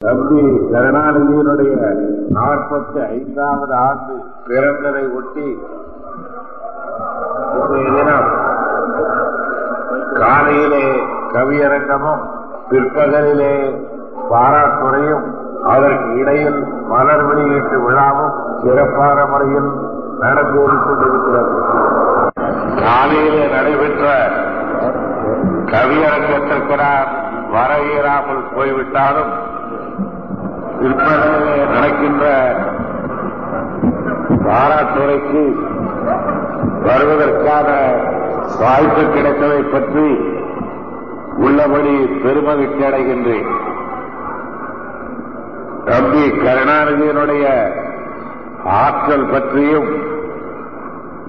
தம்பி கருணாநிதியினுடைய நாற்பத்தி ஐந்தாவது ஆண்டு பிறந்ததை ஒட்டி தினம் காலையிலே கவியரங்கமும் பிற்பகலிலே பாராட்டுறையும் அதற்கு இடையில் மலர் வெளியீட்டு விழாவும் சிறப்பான முறையில் நடந்தேறிக் கொண்டிருக்கிறது. காலையிலே நடைபெற்ற கவியரங்கத்திற்கு நான் வர இயலாமல் போய்விட்டாலும் நடக்கின்ற பாராட்டுரைக்கு வருவதற்கான வாய்ப்பு கிடைத்ததை பற்றி உள்ளபடி பெருமகிழ்ச்சி அடைகின்றேன். தம்பி கருணாநிதியினுடைய ஆற்றல் பற்றியும்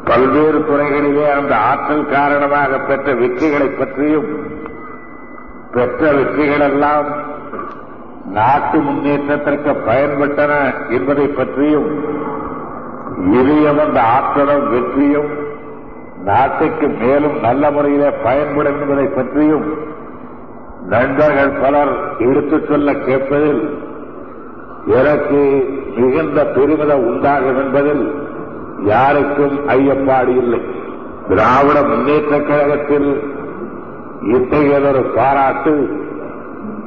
பல்வேறு துறைகளிலே அந்த ஆற்றல் காரணமாக பெற்ற வெற்றிகளை பற்றியும் பெற்ற வெற்றிகளெல்லாம் நாட்டு முன்னேற்றத்திற்கு பயன்பட்டன என்பதை பற்றியும் இனியும் அந்த ஆற்றலும் வெற்றியும் நாட்டுக்கு மேலும் நல்ல முறையிலே பயன்படும் என்பதை பற்றியும் நண்பர்கள் பலர் எடுத்துச் சொல்ல கேட்பதில் எனக்கு மிகுந்த பெருமிதம் உண்டாகும் என்பதில் யாருக்கும் ஐயப்பாடு இல்லை. திராவிட முன்னேற்ற கழகத்தில் இத்தகையதொரு பாராட்டு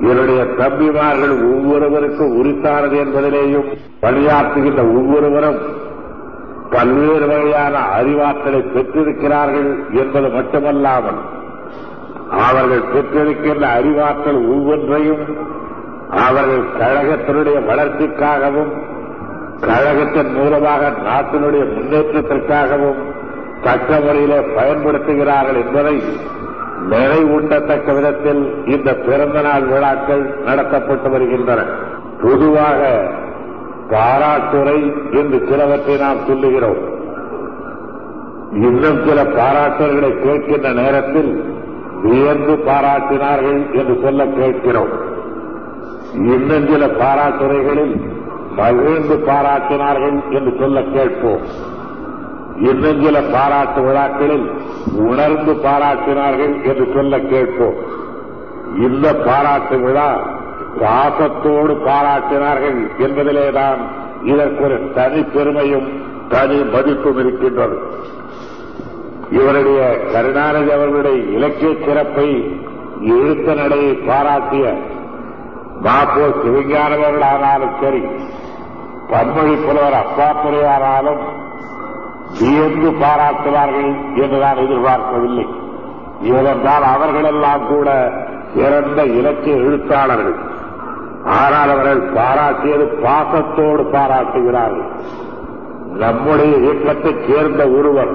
என்னுடைய தம்பிமார்கள் ஒவ்வொருவருக்கும் உரித்தானது என்பதிலேயும் பணியாற்றுகின்ற ஒவ்வொருவரும் பல்வேறு வகையான அறிவாற்றலை பெற்றிருக்கிறார்கள் என்பது மட்டுமல்லாமல் அவர்கள் பெற்றிருக்கின்ற அறிவாற்றல் ஒவ்வொன்றையும் அவர்கள் கழகத்தினுடைய வளர்ச்சிக்காகவும் கழகத்தின் மூலமாக நாட்டினுடைய முன்னேற்றத்திற்காகவும் தக்க முறையிலே பயன்படுத்துகிறார்கள் என்பதை நிறைவூட்டத்தக்க விதத்தில் இந்த பிறந்த நாள் விழாக்கள் நடத்தப்பட்டு வருகின்றன. பொதுவாக பாராட்டுரை என்று சிலவற்றை நாம் சொல்லுகிறோம். இன்னும் சில பாராட்டுகளை கேட்கின்ற நேரத்தில் வியந்து பாராட்டினார்கள் என்று சொல்ல கேட்கிறோம். இன்னும் சில பாராட்டுரைகளில் மகிழ்ந்து பாராட்டினார்கள் என்று சொல்ல கேட்போம். இன்னும் சில பாராட்டு விழாக்களில் உணர்ந்து பாராட்டினார்கள் என்று சொல்ல கேட்போம். இந்த பாராட்டு விழா பாசத்தோடு பாராட்டினார்கள் என்பதிலேதான் இதற்கு ஒரு தனி பெருமையும் தனி மதிப்பும் இருக்கின்றது. இவருடைய கருணாநிதி அவர்களுடைய இலக்கிய சிறப்பை எழுத்த நடையை பாராட்டிய மாப்போ சிவஞானவர்களானாலும் சரி பன்மொழி புலவர் அப்பாத்துறையானாலும் வியந்து பாராட்டுவார்கள் என்றுதான் எதிர்பார்க்கவில்லை ஏனென்றால் அவர்களெல்லாம் கூட சிறந்த இலக்கிய எழுத்தாளர்கள். ஆனால் அவர்கள் பாராட்டியது பாசத்தோடு பாராட்டுகிறார்கள். நம்முடைய இயக்கத்தைச் சேர்ந்த ஒருவர்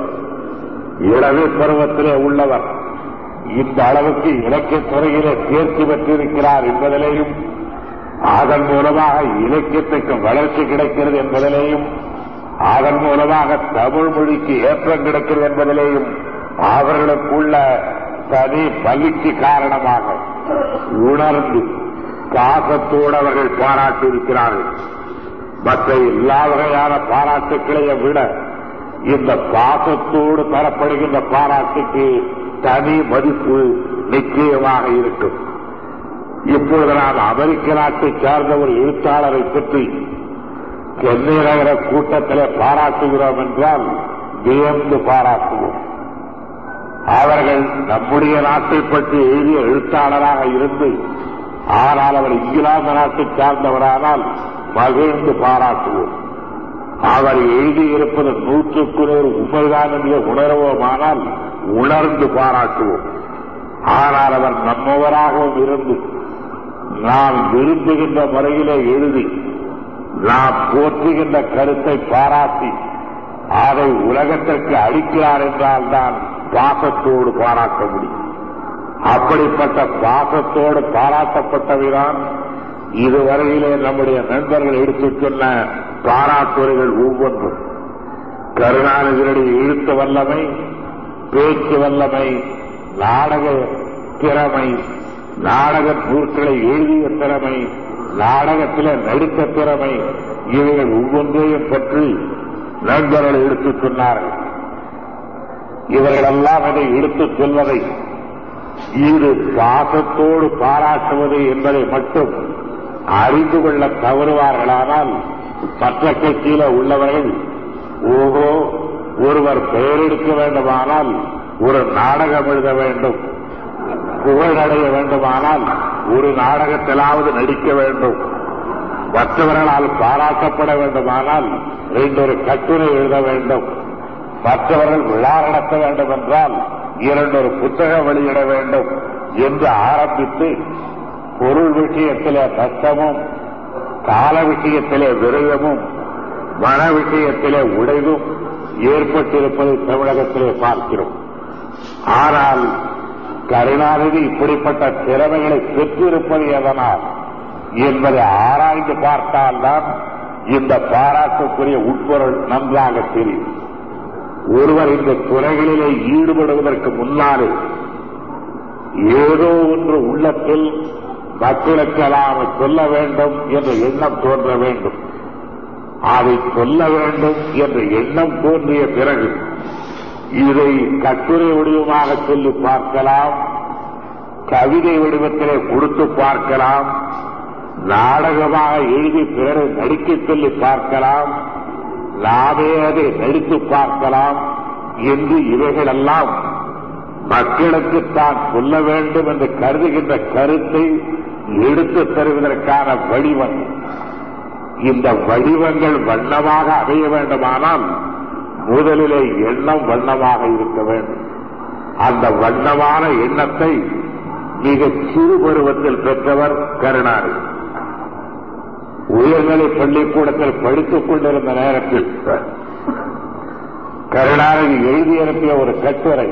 இளவு பருவத்திலே உள்ளவர் இந்த அளவுக்கு இலக்கிய துறையிலே தேர்ச்சி பெற்றிருக்கிறார் என்பதிலேயும் அதன் மூலமாக இலக்கியத்துக்கு வளர்ச்சி கிடைக்கிறது என்பதிலேயும் அதன் மூலமாக தமிழ் மொழிக்கு ஏற்றம் கிடைக்கிறது என்பதிலேயும் அவர்களுக்குள்ள தனி பலிக்கு காரணமாக உணர்ந்து பாசத்தோடு அவர்கள் பாராட்டியிருக்கிறார்கள். மற்ற எல்லா வகையான பாராட்டுக்களையை விட இந்த பாசத்தோடு தரப்படுகின்ற பாராட்டுக்கு தனி மதிப்பு நிச்சயமாக இருக்கும் இப்பொழுது நான் அமெரிக்க நாட்டை சார்ந்த ஒரு எழுத்தாளரை பற்றி சென்னை நகர கூட்டத்தில் பாராட்டுகிறோம் என்றால் வியந்து பாராட்டுவோம். அவர்கள் நம்முடைய நாட்டை பற்றி எழுதிய எழுத்தாளராக இருந்து ஆனால் அவர் இங்கிலாந்து நாட்டை சார்ந்தவரானால் மகிழ்ந்து பாராட்டுவோம். அவர் எழுதியிருப்பது நூற்றுக்கு நூறு உண்மைதான் என்று உணர்வோமானால் உணர்ந்து பாராட்டுவோம். ஆனால் அவர் நம்மவராகவும் இருந்து நாம் விரும்புகின்ற முறையிலே எழுதி நாம் போற்றுகின்ற கருத்தை பாராட்டி அதை உலகத்திற்கு அளிக்கிறார் என்றால் தான் பாசத்தோடு பாராட்ட முடியும். அப்படிப்பட்ட பாசத்தோடு பாராட்டப்பட்டவைதான் இதுவரையிலே நம்முடைய நண்பர்கள் எடுத்துச் சொன்ன பாராட்டுரைகள் ஒவ்வொன்றும். கருணாநிதியுடைய எழுத்து வல்லமை பேச்சு வல்லமை நாடக திறமை நாடக நூற்களை எழுதிய திறமை நாடகத்தில் நடித்த திறமை இவைகள் ஒவ்வொன்றையும் பற்றி நண்பர்கள் எடுத்துச் சொன்னார்கள். இவர்களெல்லாம் அதை எடுத்துச் சொல்வதை இது பாசத்தோடு பாராட்டுவது என்பதை மட்டும் அறிந்து கொள்ள தவறுவார்களானால் மற்ற கட்சியில உள்ளவர்கள் ஓஹோ ஒருவர் பெயரெடுக்க வேண்டுமானால் ஒரு நாடகம் எழுத வேண்டும் புகழடைய வேண்டுமானால் ஒரு நாடகத்திலாவது நடிக்க வேண்டும். மற்றவர்களால் பாராட்டப்பட வேண்டுமானால் இரண்டொரு கட்டுரை எழுத வேண்டும். மற்றவர்கள் விழா நடத்த வேண்டும் என்றால் இரண்டொரு புத்தகம் வெளியிட வேண்டும் என்று ஆரம்பித்து பொருள் விஷயத்திலே நஷ்டமும் கால விஷயத்திலே விரயமும் மன விஷயத்திலே உடைவும் ஏற்பட்டிருப்பதை தமிழகத்திலே பார்க்கிறோம். ஆனால் கருணாநிதி இப்படிப்பட்ட திறமைகளை பெற்றிருப்பது எதனால் என்பதை ஆராய்ந்து பார்த்தால்தான் இந்த பாராட்டுக்குரிய உட்பொருள் நன்றாக தெரியும். ஒருவர் இந்த துறைகளிலே ஈடுபடுவதற்கு முன்னாலே ஏதோ ஒன்று உள்ளத்தில் மக்களுக்கு நாம் சொல்ல வேண்டும் என்ற எண்ணம் தோன்ற வேண்டும். அதை சொல்ல வேண்டும் என்ற எண்ணம் தோன்றிய பிறகு இதை கட்டுரை வடிவமாக சொல்லி பார்க்கலாம் கவிதை வடிவத்திலே கொடுத்து பார்க்கலாம் நாடகமாக எழுதி பிறரை நடிக்க சொல்லி பார்க்கலாம் நாமே அதை நடித்து பார்க்கலாம் என்று இவைகளெல்லாம் மக்களுக்கு தான் சொல்ல வேண்டும் என்று கருதுகின்ற கருத்தை எடுத்து தருவதற்கான வடிவம். இந்த வடிவங்கள் வண்ணமாக அமைய வேண்டுமானால் முதலிலே எண்ணம் வண்ணமாக இருக்க வேண்டும். அந்த வண்ணமான எண்ணத்தை மிக சிறு பருவத்தில் பெற்றவர் கருணாநிதி. உயர்நிலை பள்ளிக்கூடத்தில் படித்துக் கொண்டிருந்த நேரத்தில் கருணாநிதி எழுதி அனுப்பிய ஒரு கட்டுரை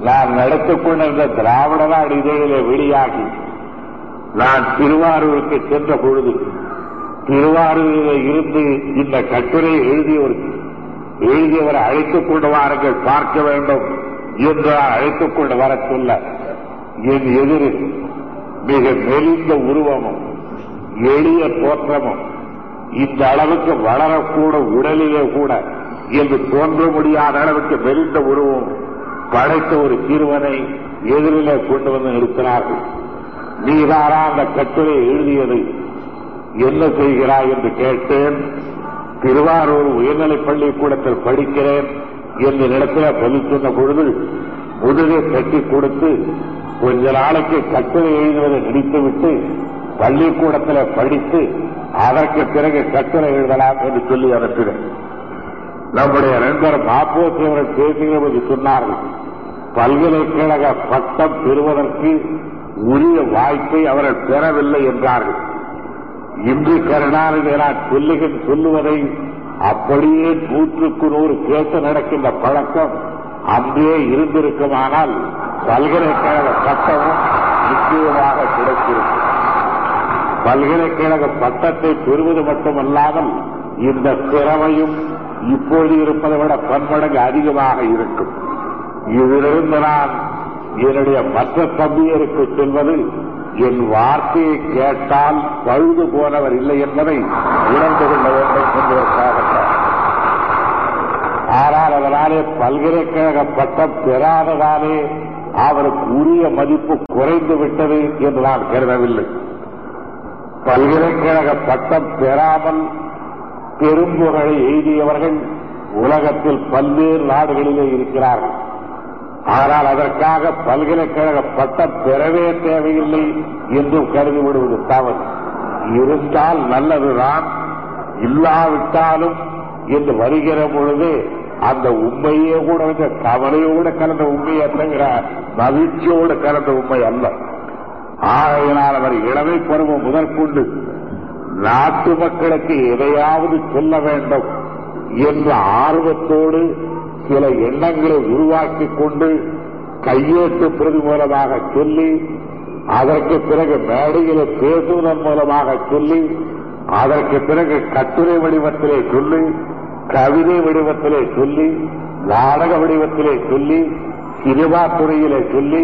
நான் நடத்திக் கொண்டிருந்த திராவிட நாடு இதழிலே வெளியாகி நான் திருவாரூருக்கு சென்ற பொழுது திருவாரூரில் இருந்து இந்த கட்டுரையை எழுதிய ஒரு எழுதியவரை அழைத்துக் கொண்டு வாருங்கள் பார்க்க வேண்டும் என்று அழைத்துக் கொண்டு வர சொல்ல என் எதிரில் மிக மெலிந்த உருவமும் எளிய தோற்றமும் இந்த அளவுக்கு வளரக்கூட உடலிலே கூட என்று தோன்ற முடியாத அளவுக்கு மெலிந்த உருவம் படைத்த ஒரு சிறுவனை எதிரிலே கொண்டு வந்து நிறுத்தினார்கள். நீதாரா அந்த கட்டுரை எழுதியது? என்ன செய்கிறாய்? என்று கேட்டேன். திருவாரூர் உயர்நிலைப் பள்ளிக்கூடத்தில் படிக்கிறேன் என்ற இடத்துல சொல்லி சொன்ன பொழுது முதுகை கட்டி கொடுத்து கொஞ்ச நாளைக்கு கட்டுரை எழுதுவதை நினைத்துவிட்டு பள்ளிக்கூடத்தில் படித்து அதற்கு பிறகு கட்டுரை எழுதலாம் என்று சொல்லி அனுப்பினேன். நம்முடைய நண்பர் மாப்போசி அவர்கள் பேசுகிற போது சொன்னார்கள். பல்கலைக்கழக பட்டம் பெறுவதற்கு உரிய வாய்ப்பை அவர்கள் பெறவில்லை என்றார்கள். இன்று கருணாநிதி நான் சொல்லுகிற சொல்லுவதை அப்படியே நூற்றுக்கு நூறு கேட்டு நடக்கின்ற பழக்கம் அன்றே இருந்திருக்குமானால் பல்கலைக்கழக பட்டமும் நிச்சயமாக கிடைத்திருக்கும். பல்கலைக்கழக பட்டத்தை பெறுவது மட்டுமல்லாமல் இந்த திறமையும் இப்போது இருப்பதை விட பன்மடங்கு அதிகமாக இருக்கும். இதிலிருந்து நான் என்னுடைய மற்ற தம்பியருக்கு சொல்வது என் வார்த்தையை கேட்டால் பழுது போனவர் இல்லை என்பதை உணர்ந்து கொள்ள வேண்டும் என்பதற்காக. ஆனால் அதனாலே பல்கலைக்கழக பட்டம் பெறாததாலே அவருக்கு உரிய மதிப்பு குறைந்து விட்டது என்று நான் கருதவில்லை. பல்கலைக்கழக பட்டம் பெறாமல் பெரும்புகழை எழுதியவர்கள் உலகத்தில் பல்வேறு நாடுகளிலே இருக்கிறார்கள். ஆனால் அதற்காக பல்கலைக்கழக பட்டம் பெறவே தேவையில்லை என்று கருதிவிடுவது தவறு. இருந்தால் நல்லதுதான் இல்லாவிட்டாலும் என்று வருகிற பொழுது அந்த உண்மையே கூட வந்து கவலையோடு கலந்த உண்மை அல்லங்கிற மகிழ்ச்சியோடு கலந்த உண்மை அல்ல. ஆகையினால் அவர் இளமை பருவம் முதற்கொண்டு நாட்டு மக்களுக்கு எதையாவது சொல்ல வேண்டும் என்ற ஆர்வத்தோடு சில எண்ணங்களை உருவாக்கிக் கொண்டு கையேட்டு பிரதி மூலமாக சொல்லி அதற்கு பிறகு மேடையில் பேசுவதன் மூலமாக சொல்லி அதற்கு பிறகு கட்டுரை வடிவத்திலே சொல்லி கவிதை வடிவத்திலே சொல்லி நாடக வடிவத்திலே சொல்லி சினிமா துறையிலே சொல்லி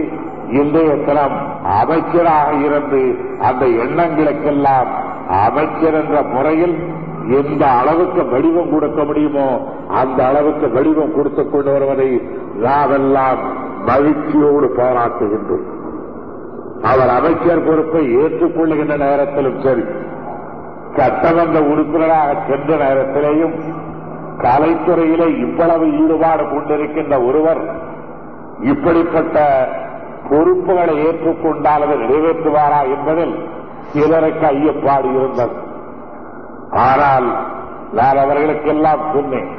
இன்றைய தினம் அமைச்சராக இருந்து அந்த எண்ணங்களுக்கெல்லாம் அமைச்சர் என்ற முறையில் எந்த அளவுக்கு வடிவம் கொடுக்க முடியுமோ அந்த அளவுக்கு வடிவம் கொடுத்துக் கொண்டு வருவதை நாமெல்லாம் மகிழ்ச்சியோடு பாராட்டுகின்றோம். அவர் அமைச்சர் பொறுப்பை ஏற்றுக்கொள்ளுகின்ற நேரத்திலும் சரி சட்டமன்ற உறுப்பினராக சென்ற நேரத்திலேயும் கலைத்துறையிலே இவ்வளவு ஈடுபாடு கொண்டிருக்கின்ற ஒருவர் இப்படிப்பட்ட பொறுப்புகளை ஏற்றுக்கொண்டால் அதை நிறைவேற்றுவாரா என்பதில் சிலருக்கு ஐயப்பாடு இருந்தது. ஆனால் நான் அவர்களுக்கெல்லாம் சொன்னேன்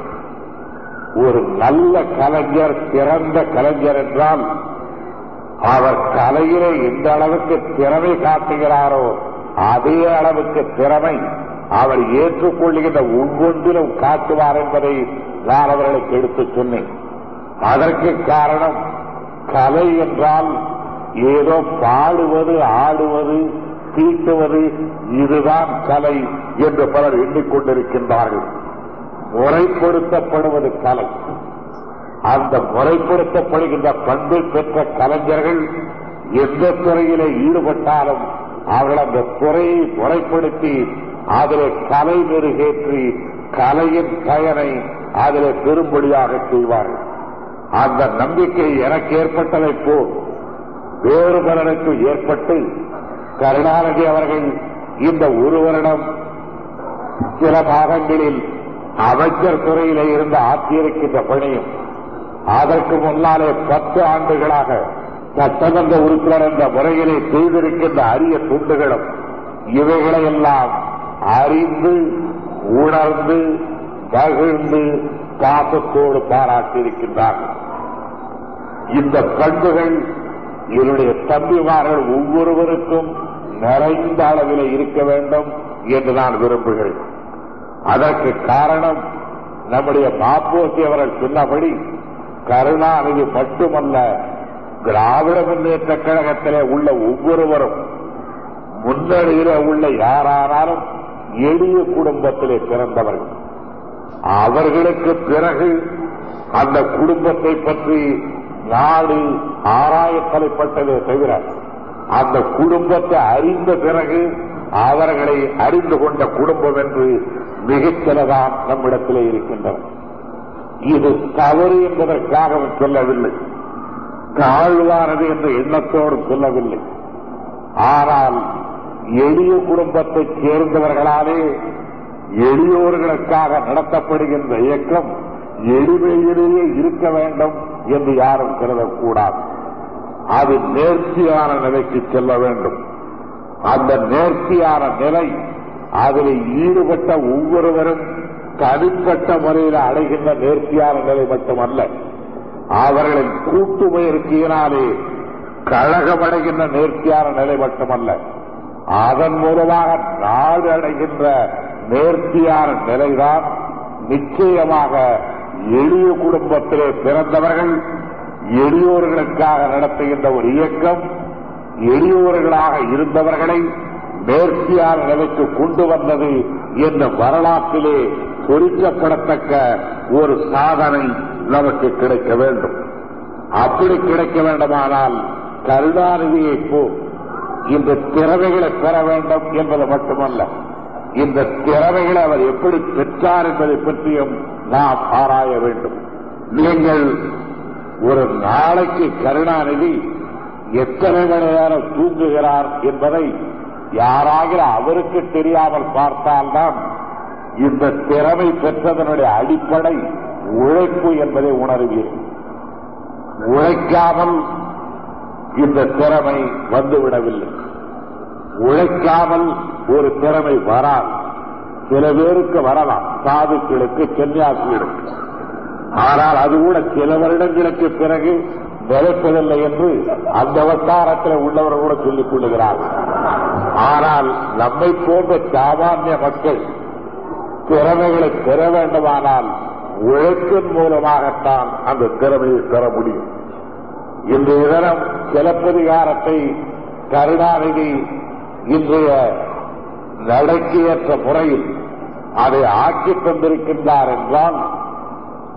ஒரு நல்ல கலைஞர் சிறந்த கலைஞர் என்றால் அவர் கலையிலே எந்த அளவுக்கு திறமை காட்டுகிறாரோ அதே அளவுக்கு திறமை அவர் ஏற்றுக்கொள்ளுகின்ற ஒவ்வொன்றிலும் காட்டுவார் என்பதை நான் அவர்களுக்கு எடுத்துச் சொன்னேன். அதற்கு காரணம் கலை என்றால் ஏதோ பாடுவது ஆடுவது தீட்டுவது இதுதான் கலை என்று பலர் எண்ணிக்கொண்டிருக்கின்றார்கள். முறைப்படுத்தப்படுவது கலை. அந்த முறைப்படுத்தப்படுகின்ற பண்பை பெற்ற கலைஞர்கள் எந்த துறையிலே ஈடுபட்டாலும் அவர்கள் அந்த துறையை முறைப்படுத்தி அதிலே கலை மெருகேற்றி கலையின் பயனை அதிலே பெரும்படியாக செய்வார்கள். அந்த நம்பிக்கை எனக்கு ஏற்பட்டதை போல் வேறு பலனுக்கு ஏற்பட்டு கருணாநிதி அவர்கள் இந்த ஒரு வருடம் சில பாகங்களில் அமைச்சர் துறையிலே இருந்து ஆற்றியிருக்கின்ற பணியும் அதற்கு முன்னாலே பத்து ஆண்டுகளாக சட்டமன்ற உறுப்பினர் என்ற முறையிலே செய்திருக்கின்ற அரிய துண்டுகளும் இவைகளையெல்லாம் அறிந்து உணர்ந்து மகிழ்ந்து பாசத்தோடு பாராட்டியிருக்கின்றார்கள். இந்த பண்புகள் என்னுடைய தம்பிமார்கள் ஒவ்வொருவருக்கும் நிறைந்த அளவில் இருக்க வேண்டும் என்று நான் விரும்புகிறேன். அதற்கு காரணம் நம்முடைய பாப்போசி அவர்கள் சொன்னபடி கருணாநிதி மட்டுமல்ல திராவிட முன்னேற்ற கழகத்திலே உள்ள ஒவ்வொருவரும் முன்னணியில உள்ள யாரானாலும் எளிய குடும்பத்திலே பிறந்தவர்கள். அவர்களுக்கு பிறகு அந்த குடும்பத்தை பற்றி நாடு ஆராயத்தலைப்பட்டதே தவிர அந்த குடும்பத்தை அறிந்த பிறகு அவர்களை அறிந்து கொண்ட குடும்பம் என்று மிகச்சிலதான் நம்மிடத்திலே இருக்கின்றன. இது தவறு என்பதற்காக சொல்லவில்லை. தாழ்வானது என்ற எண்ணத்தோடு சொல்லவில்லை. ஆனால் எளிய குடும்பத்தைச் சேர்ந்தவர்களாலே எளியோர்களுக்காக நடத்தப்படுகின்ற இயக்கம் எளிமையிலேயே இருக்க வேண்டும் என்று யாரும் கருதக்கூடாது. அது நேர்த்தியான நிலைக்கு செல்ல வேண்டும். அந்த நேர்த்தியான நிலை அதில் ஈடுபட்ட ஒவ்வொருவரும் தனிப்பட்ட முறையில் அடைகின்ற நேர்த்தியான நிலை மட்டுமல்ல. அவர்களின் கூட்டு முயற்சியினாலே கழகமடைகின்ற நேர்த்தியான நிலை மட்டுமல்ல. அதன் மூலமாக நாடு அடைகின்ற நேர்த்தியான நிலைதான் நிச்சயமாக எளிய குடும்பத்திலே பிறந்தவர்கள் எளியோர்களுக்காக நடத்துகின்ற ஒரு இயக்கம் எளியோர்களாக இருந்தவர்களை நேர்த்தியான நிலைக்கு கொண்டு வந்தது என்ற வரலாற்றிலே பொறிக்கப்படத்தக்க ஒரு சாதனை நமக்கு கிடைக்க வேண்டும். அப்படி கிடைக்க வேண்டுமானால் கருணாநிதியை போ. இந்த திறமைகளை பெற வேண்டும் என்பது மட்டுமல்ல. இந்த திறமைகளை அவர் எப்படி பெற்றார் என்பதை பற்றியும் நாம் ஆராய வேண்டும். நீங்கள் ஒரு நாளைக்கு கருணாநிதி எத்தனை மணி நேரம் தூங்குகிறார் என்பதை யாராகிற அவருக்கு தெரியாமல் பார்த்தால்தான் இந்த திறமை பெற்றதனுடைய அடிப்படை உழைப்பு என்பதை உணர்வீர்கள் உழைக்காமல் இந்த திறமை வந்துவிடவில்லை. உழைக்காமல் ஒரு திறமை வராது. சில பேருக்கு வரலாம். சாதுக்களுக்கு கன்னியாசிகளுக்கு ஆனால் அது கூட சில வருடங்களுக்கு பிறகு நிலைப்பதில்லை என்று அந்த வட்டாரத்தில் உள்ளவர் கூட சொல்லிக் கொள்ளுகிறார்கள். ஆனால் நம்மை போன்ற சாமானிய மக்கள் திறமைகளை பெற வேண்டுமானால் உழைப்பின் மூலமாகத்தான் அந்த திறமையை பெற முடியும். இன்றைய தினம் சிலப்பதிகாரத்தை கருணாநிதி இன்றைய நடக்கையற்ற முறையில் அதை ஆக்கித் தந்திருக்கின்றார் என்றால்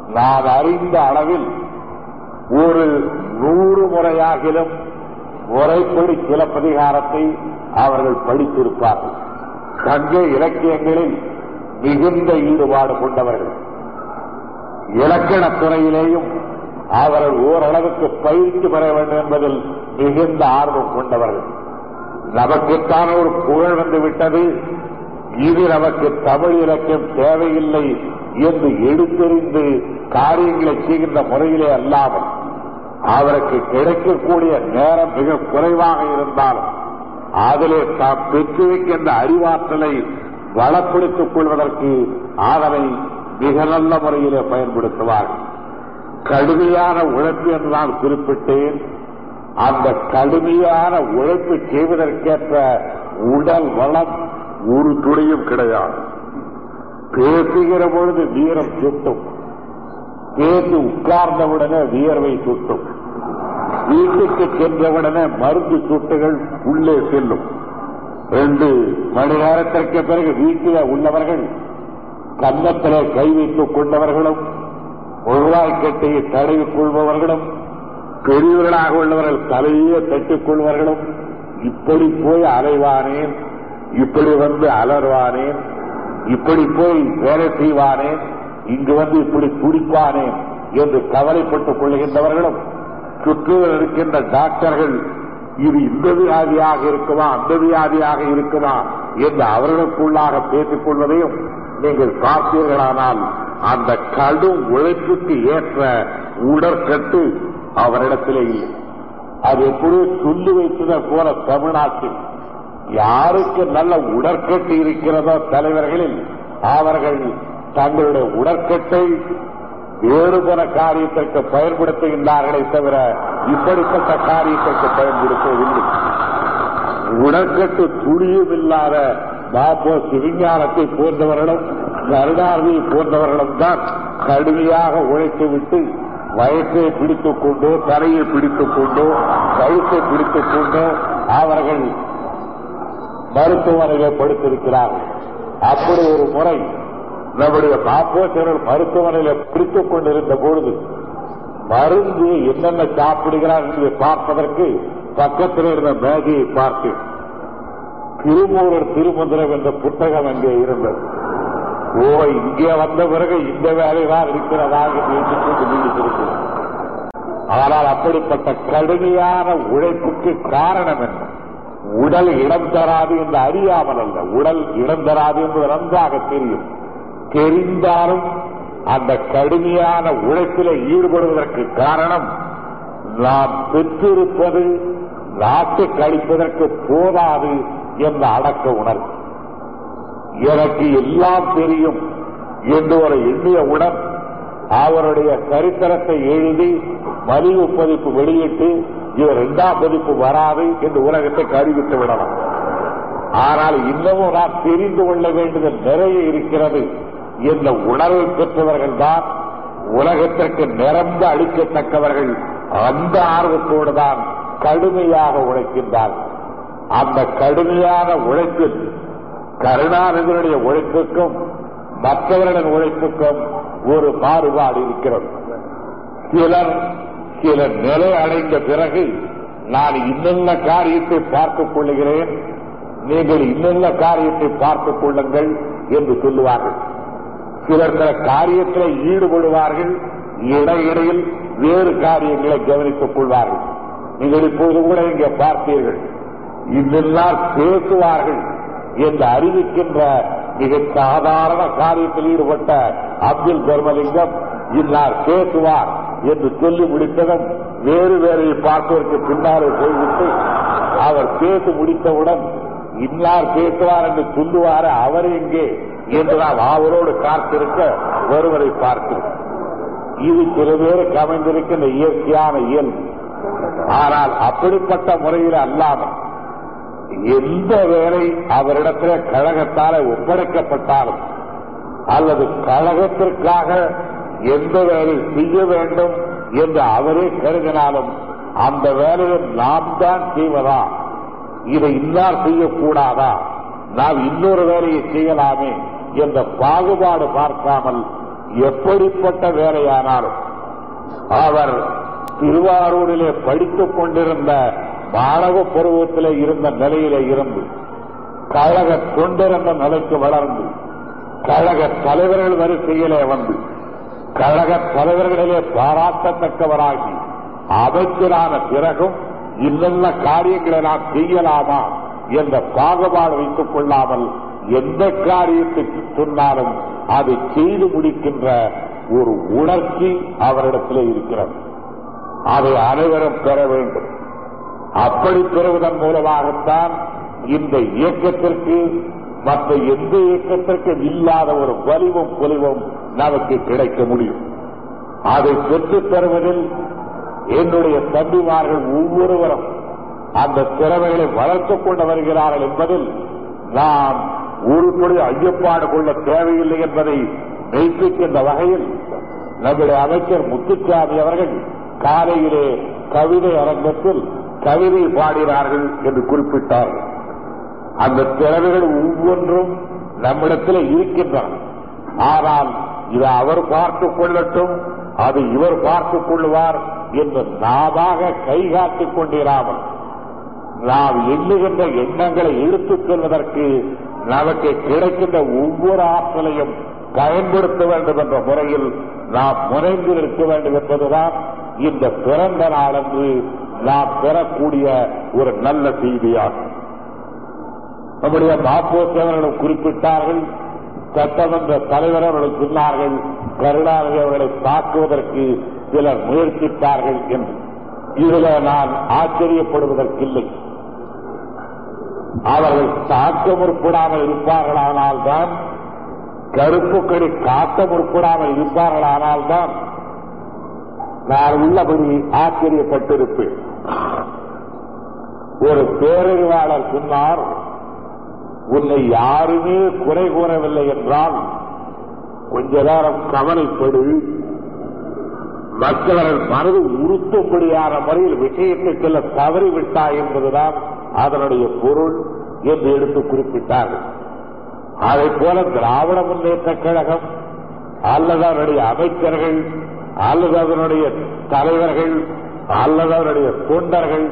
நான் அறிந்த அளவில் ஒரு நூறு முறையாகிலும் முறைப்படி சிலப்பதிகாரத்தை அவர்கள் படித்திருப்பார்கள். சங்க இலக்கியங்களில் மிகுந்த ஈடுபாடு கொண்டவர்கள். இலக்கணத் துறையிலேயும் அவர்கள் ஓரளவுக்கு பயிற்சி பெற வேண்டும் என்பதில் மிகுந்த ஆர்வம் கொண்டவர்கள். நமக்குத்தான் ஒரு புகழ் வந்து விட்டது. இது நமக்கு தமிழ் இலக்கியம் தேவையில்லை என்று எடுத்தெறிந்து காரியங்களை செய்கின்ற முறையிலே அல்லாமல் அவருக்கு கிடைக்கக்கூடிய நேரம் மிக குறைவாக இருந்தாலும் அதிலே தாம் பெற்று வைக்கின்ற அறிவாற்றலை வளப்படுத்திக் கொள்வதற்கு அதனை மிக நல்ல முறையிலே பயன்படுத்துவார்கள். கடுமையான உழைப்பு என்று நான் குறிப்பிட்டேன். அந்த கடுமையான உழைப்பு செய்வதற்கேற்ற உடல் வளம் ஒரு துளியும் கிடையாது. பேசுகிற பொழுது வீரம் சுட்டும். பேசி உட்கார்ந்தவுடனே வியர்வை சுட்டும். வீட்டுக்கு சென்றவுடனே மருந்து சுட்டுகள் உள்ளே செல்லும். ரெண்டு மணி நேரத்திற்கு பிறகு வீட்டில் உள்ளவர்கள் கன்னத்திலே கை வைத்துக் கொண்டவர்களும் உருவாய்க்கட்டையை தடவிக் கொள்பவர்களும் பெரியவர்களாக உள்ளவர்கள் தலையே தட்டிக் கொள்வார்களும். இப்படி போய் அலைவானேன் இப்படி வந்து அலர்வானேன் இப்படி போய் வேலை செய்வானேன் இங்கு வந்து இப்படி துடிப்பானேன் என்று கவலைப்பட்டுக் கொள்கின்றவர்களும். சுற்றுகள் இருக்கின்ற டாக்டர்கள் இது இந்த வியாதியாக இருக்குமா அந்த வியாதியாக இருக்குமா என்று அவர்களுக்குள்ளாக பேசிக் கொள்வதையும் நீங்கள் பார்த்தீர்களானால் அந்த கடும் உழைப்புக்கு ஏற்ற உடற்கட்டு அவரிடத்திலே இல்லை. அது எப்படியோ சொல்லி வைத்ததை போல தமிழ்நாட்டில் யாருக்கு நல்ல உடற்கட்டு இருக்கிறதோ தலைவர்களில் அவர்கள் தங்களுடைய உடற்கட்டை வேறு பல காரியத்திற்கு பயன்படுத்துகின்றார்களே தவிர இப்படிப்பட்ட காரியத்திற்கு பயன்படுத்துவதில்லை. உடற்கட்டு துளியும் இல்லாத பாபோ சிவிஞானத்தை போன்றவர்களும் கருணாநிதியை போன்றவர்களும் தான் கடுமையாக உழைத்து விட்டு வயத்தை பிடித்துக் கொண்டு தலையை பிடித்துக் கொண்டோ கழுத்தை பிடித்துக் கொண்டு அவர்கள் மருத்துவமனையிலே படுத்திருக்கிறார்கள். அப்படி ஒரு முறை நம்முடைய பாப்போசர்கள் மருத்துவமனையில பிடித்துக் கொண்டிருந்த பொழுது மருந்து என்னென்ன சாப்பிடுகிறார் என்று பார்ப்பதற்கு பக்கத்தில் இருந்த மேகையை பார்த்து திருமூரர் திருமந்திரம் என்ற புத்தகம் அங்கே இருந்தது. ஓ இங்கே வந்த பிறகு இந்த வேலைதான் இருக்கிறதாக நினைத்துக் ஆனால் அப்படிப்பட்ட கடுமையான உழைப்புக்கு காரணம் என்ன? உடல் இடம் தராது என்று அறியாமல் அல்ல. உடல் இடம் தராது என்பது நன்றாக தெரியும். தெரிந்தாலும் அந்த கடுமையான உழைப்பில் ஈடுபடுவதற்கு காரணம் நாம் பெற்றிருப்பது நாட்டு கழிப்பதற்கு போதாது என்ற அடக்க உணர்வு எனக்கு எல்லாம் தெரியும் என்று ஒரு எண்ணியவுடன் அவருடைய சரித்திரத்தை எழுதி மலிவு பதிப்பு வெளியிட்டு இது இரண்டாம் பதிப்பு வராது என்று உலகத்தை அறிவித்து விடலாம். ஆனால் இன்னமும் நான் தெரிந்து கொள்ள வேண்டியது நிறைய இருக்கிறது என்ற உணர்வு பெற்றவர்கள் தான் உலகத்திற்கு நிரம்ப அளிக்கத்தக்கவர்கள் அந்த ஆர்வத்தோடு தான் கடுமையாக உழைக்கின்றார்கள். அந்த கடுமையான உழைப்பில் கருணாநிதியுடைய உழைப்புக்கும் மற்றவர்களின் உழைப்புக்கும் ஒரு மாறுபாடு இருக்கிறது. சிலர் சில நிலை அடைந்த பிறகு நான் இன்னென்ன காரியத்தை பார்த்துக் கொள்ளுகிறேன் நீங்கள் இன்னென்ன காரியத்தை பார்த்துக் கொள்ளுங்கள் என்று சொல்லுவார்கள். சிலர் சில காரியத்தில் ஈடுபடுவார்கள் இடையிடையில் வேறு காரியங்களை கவனித்துக் கொள்வார்கள். நீங்கள் இப்போது கூட இங்கே பார்த்தீர்கள் இன்னெல்லாம் பேசுவார்கள் என்று அறிவிக்கின்ற மிக சாதாரண காரியத்தில் ஈடுபட்ட அப்துல் தர்மலிங்கம் இன்னார் பேசுவார் என்று சொல்லி முடித்ததும் வேறு வேறையை பார்ப்பதற்கு பின்னாலே போய்விட்டு அவர் பேசி முடித்தவுடன் இன்னார் பேசுவார் என்று சொல்லுவார அவர் எங்கே என்று நாம் அவரோடு காத்திருக்க ஒருவரை பார்க்கிறோம். இது சில பேருக்கு அமைந்திருக்கின்ற இயற்கையான இயல்பு. ஆனால் அப்படிப்பட்ட முறையில் அல்லாமல் எந்த வேலை அவரிடத்தில் கழகத்தால ஒப்படைக்கப்பட்டாலும் அல்லது கழகத்திற்காக எந்த வேலை செய்ய வேண்டும் என்று அவரே கருதினாலும் அந்த வேலையை நாம் தான் செய்வதா? இதை இன்னார் செய்யக்கூடாதா? நாம் இன்னொரு வேலையை செய்யலாமே என்ற பாகுபாடு பார்க்காமல் எப்படிப்பட்ட வேலையானாலும். அவர் திருவாரூரிலே படித்துக் கொண்டிருந்த மாணவ பருவத்திலே இருந்த நிலையிலே இருந்து கழக தொண்டிருந்த நிலைக்கு வளர்ந்து கழக தலைவர்கள் வரிசையிலே வந்து கழக தலைவர்களிலே பாராட்டத்தக்கவராகி அமைச்சரான பிறகும் இன்னென்ன காரியங்களை நாம் செய்யலாமா என்ற பாகுபாடு வைத்துக் கொள்ளாமல் எந்த காரியத்தை சொன்னாலும் அதை செய்து முடிக்கின்ற ஒரு உணர்ச்சி அவரிடத்திலே இருக்கிறது. அதை அனைவரும் பெற வேண்டும். அப்படி பெறுவதன் மூலமாகத்தான் இந்த இயக்கத்திற்கு மற்ற எந்த இயக்கத்திற்கும் இல்லாத ஒரு வலிவும் பொலிவும் நமக்கு கிடைக்க முடியும். அதை பெற்றுத் தருவதில் என்னுடைய தம்பிமார்கள் ஒவ்வொருவரும் அந்த திறமைகளை வளர்த்துக் கொண்டு வருகிறார்கள் என்பதில் நாம் உருப்படி ஐயப்பாடு கொள்ள தேவையில்லை என்பதை மெய்ப்பிக்கின்ற வகையில் நம்முடைய அமைச்சர் முத்துச்சாமி அவர்கள் காலையிலே கவிதை அரங்கத்தில் கவிதை பாடினார்கள் என்று குறிப்பிட்டார். அந்த திறமைகள் ஒவ்வொன்றும் நம்மிடத்தில் இருக்கின்றன. ஆனால் இதை அவர் பார்த்துக் கொள்ளட்டும் அது இவர் பார்த்துக் கொள்வார் என்று நாமாக கைகாட்டிக் கொண்டிராமல் நாம் எண்ணுகின்ற எண்ணங்களை எடுத்துச் செல்வதற்கு நமக்கு கிடைக்கின்ற ஒவ்வொரு ஆற்றலையும் பயன்படுத்த வேண்டும் என்ற முறையில் நாம் முனைந்து நிற்க வேண்டும் என்பதுதான் இந்த பிறந்த நாளன்று நாம் பெறக்கூடிய ஒரு நல்ல செய்தியாகும். நம்முடைய மாப்போசி அவர்களும் குறிப்பிட்டார்கள் சட்டமன்ற தலைவர் அவர்கள் சொன்னார்கள் கருணாநிதி அவர்களை தாக்குவதற்கு சிலர் முயற்சித்தார்கள் என்று. இதில் நான் ஆச்சரியப்படுவதற்கில்லை. அவர்கள் தாக்க முற்படாமல் இருப்பார்களானால்தான் கருப்புக்கடி காக்க முற்படாமல் இருப்பார்களானால்தான் நான் உள்ளபடி ஆச்சரியப்பட்டிருப்பேன் ஒரு பேரறிவாளர் சொன்னார் உன்னை யாருமே குறை கூறவில்லை என்றால் கொஞ்ச நேரம் கவலைப்படு. மக்களவர் மனது உறுத்தும்படியான முறையில் விஷயத்தை செல்ல தவறிவிட்டாய் என்பதுதான் அதனுடைய பொருள் என்று எடுத்து குறிப்பிட்டார்கள். அதை போல திராவிட முன்னேற்ற கழகம் அல்லது அதனுடைய அமைச்சர்கள் அல்லது அதனுடைய தலைவர்கள் அல்லது அதனுடைய தொண்டர்கள்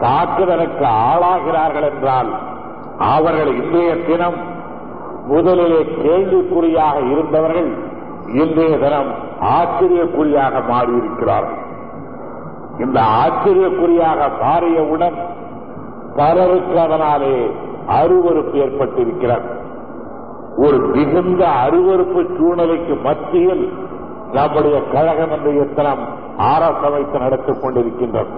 தாக்குதலுக்கு ஆளாகிறார்கள் என்றால் அவர்கள் இன்றைய தினம் முதலிலே கேள்விக்குறியாக இருந்தவர்கள் இன்றைய தினம் ஆச்சரியக்குறியாக மாறியிருக்கிறார்கள். இந்த ஆச்சரியக்குறியாக மாறியவுடன் பலருக்கு அதனாலே அருவறுப்பு ஏற்பட்டிருக்கிறது. ஒரு மிகுந்த அருவறுப்பு சூழ்நிலைக்கு மத்தியில் நம்முடைய கழகம் என்ற இத்தனம் ஆராச வைத்து நடத்திக் கொண்டிருக்கின்றது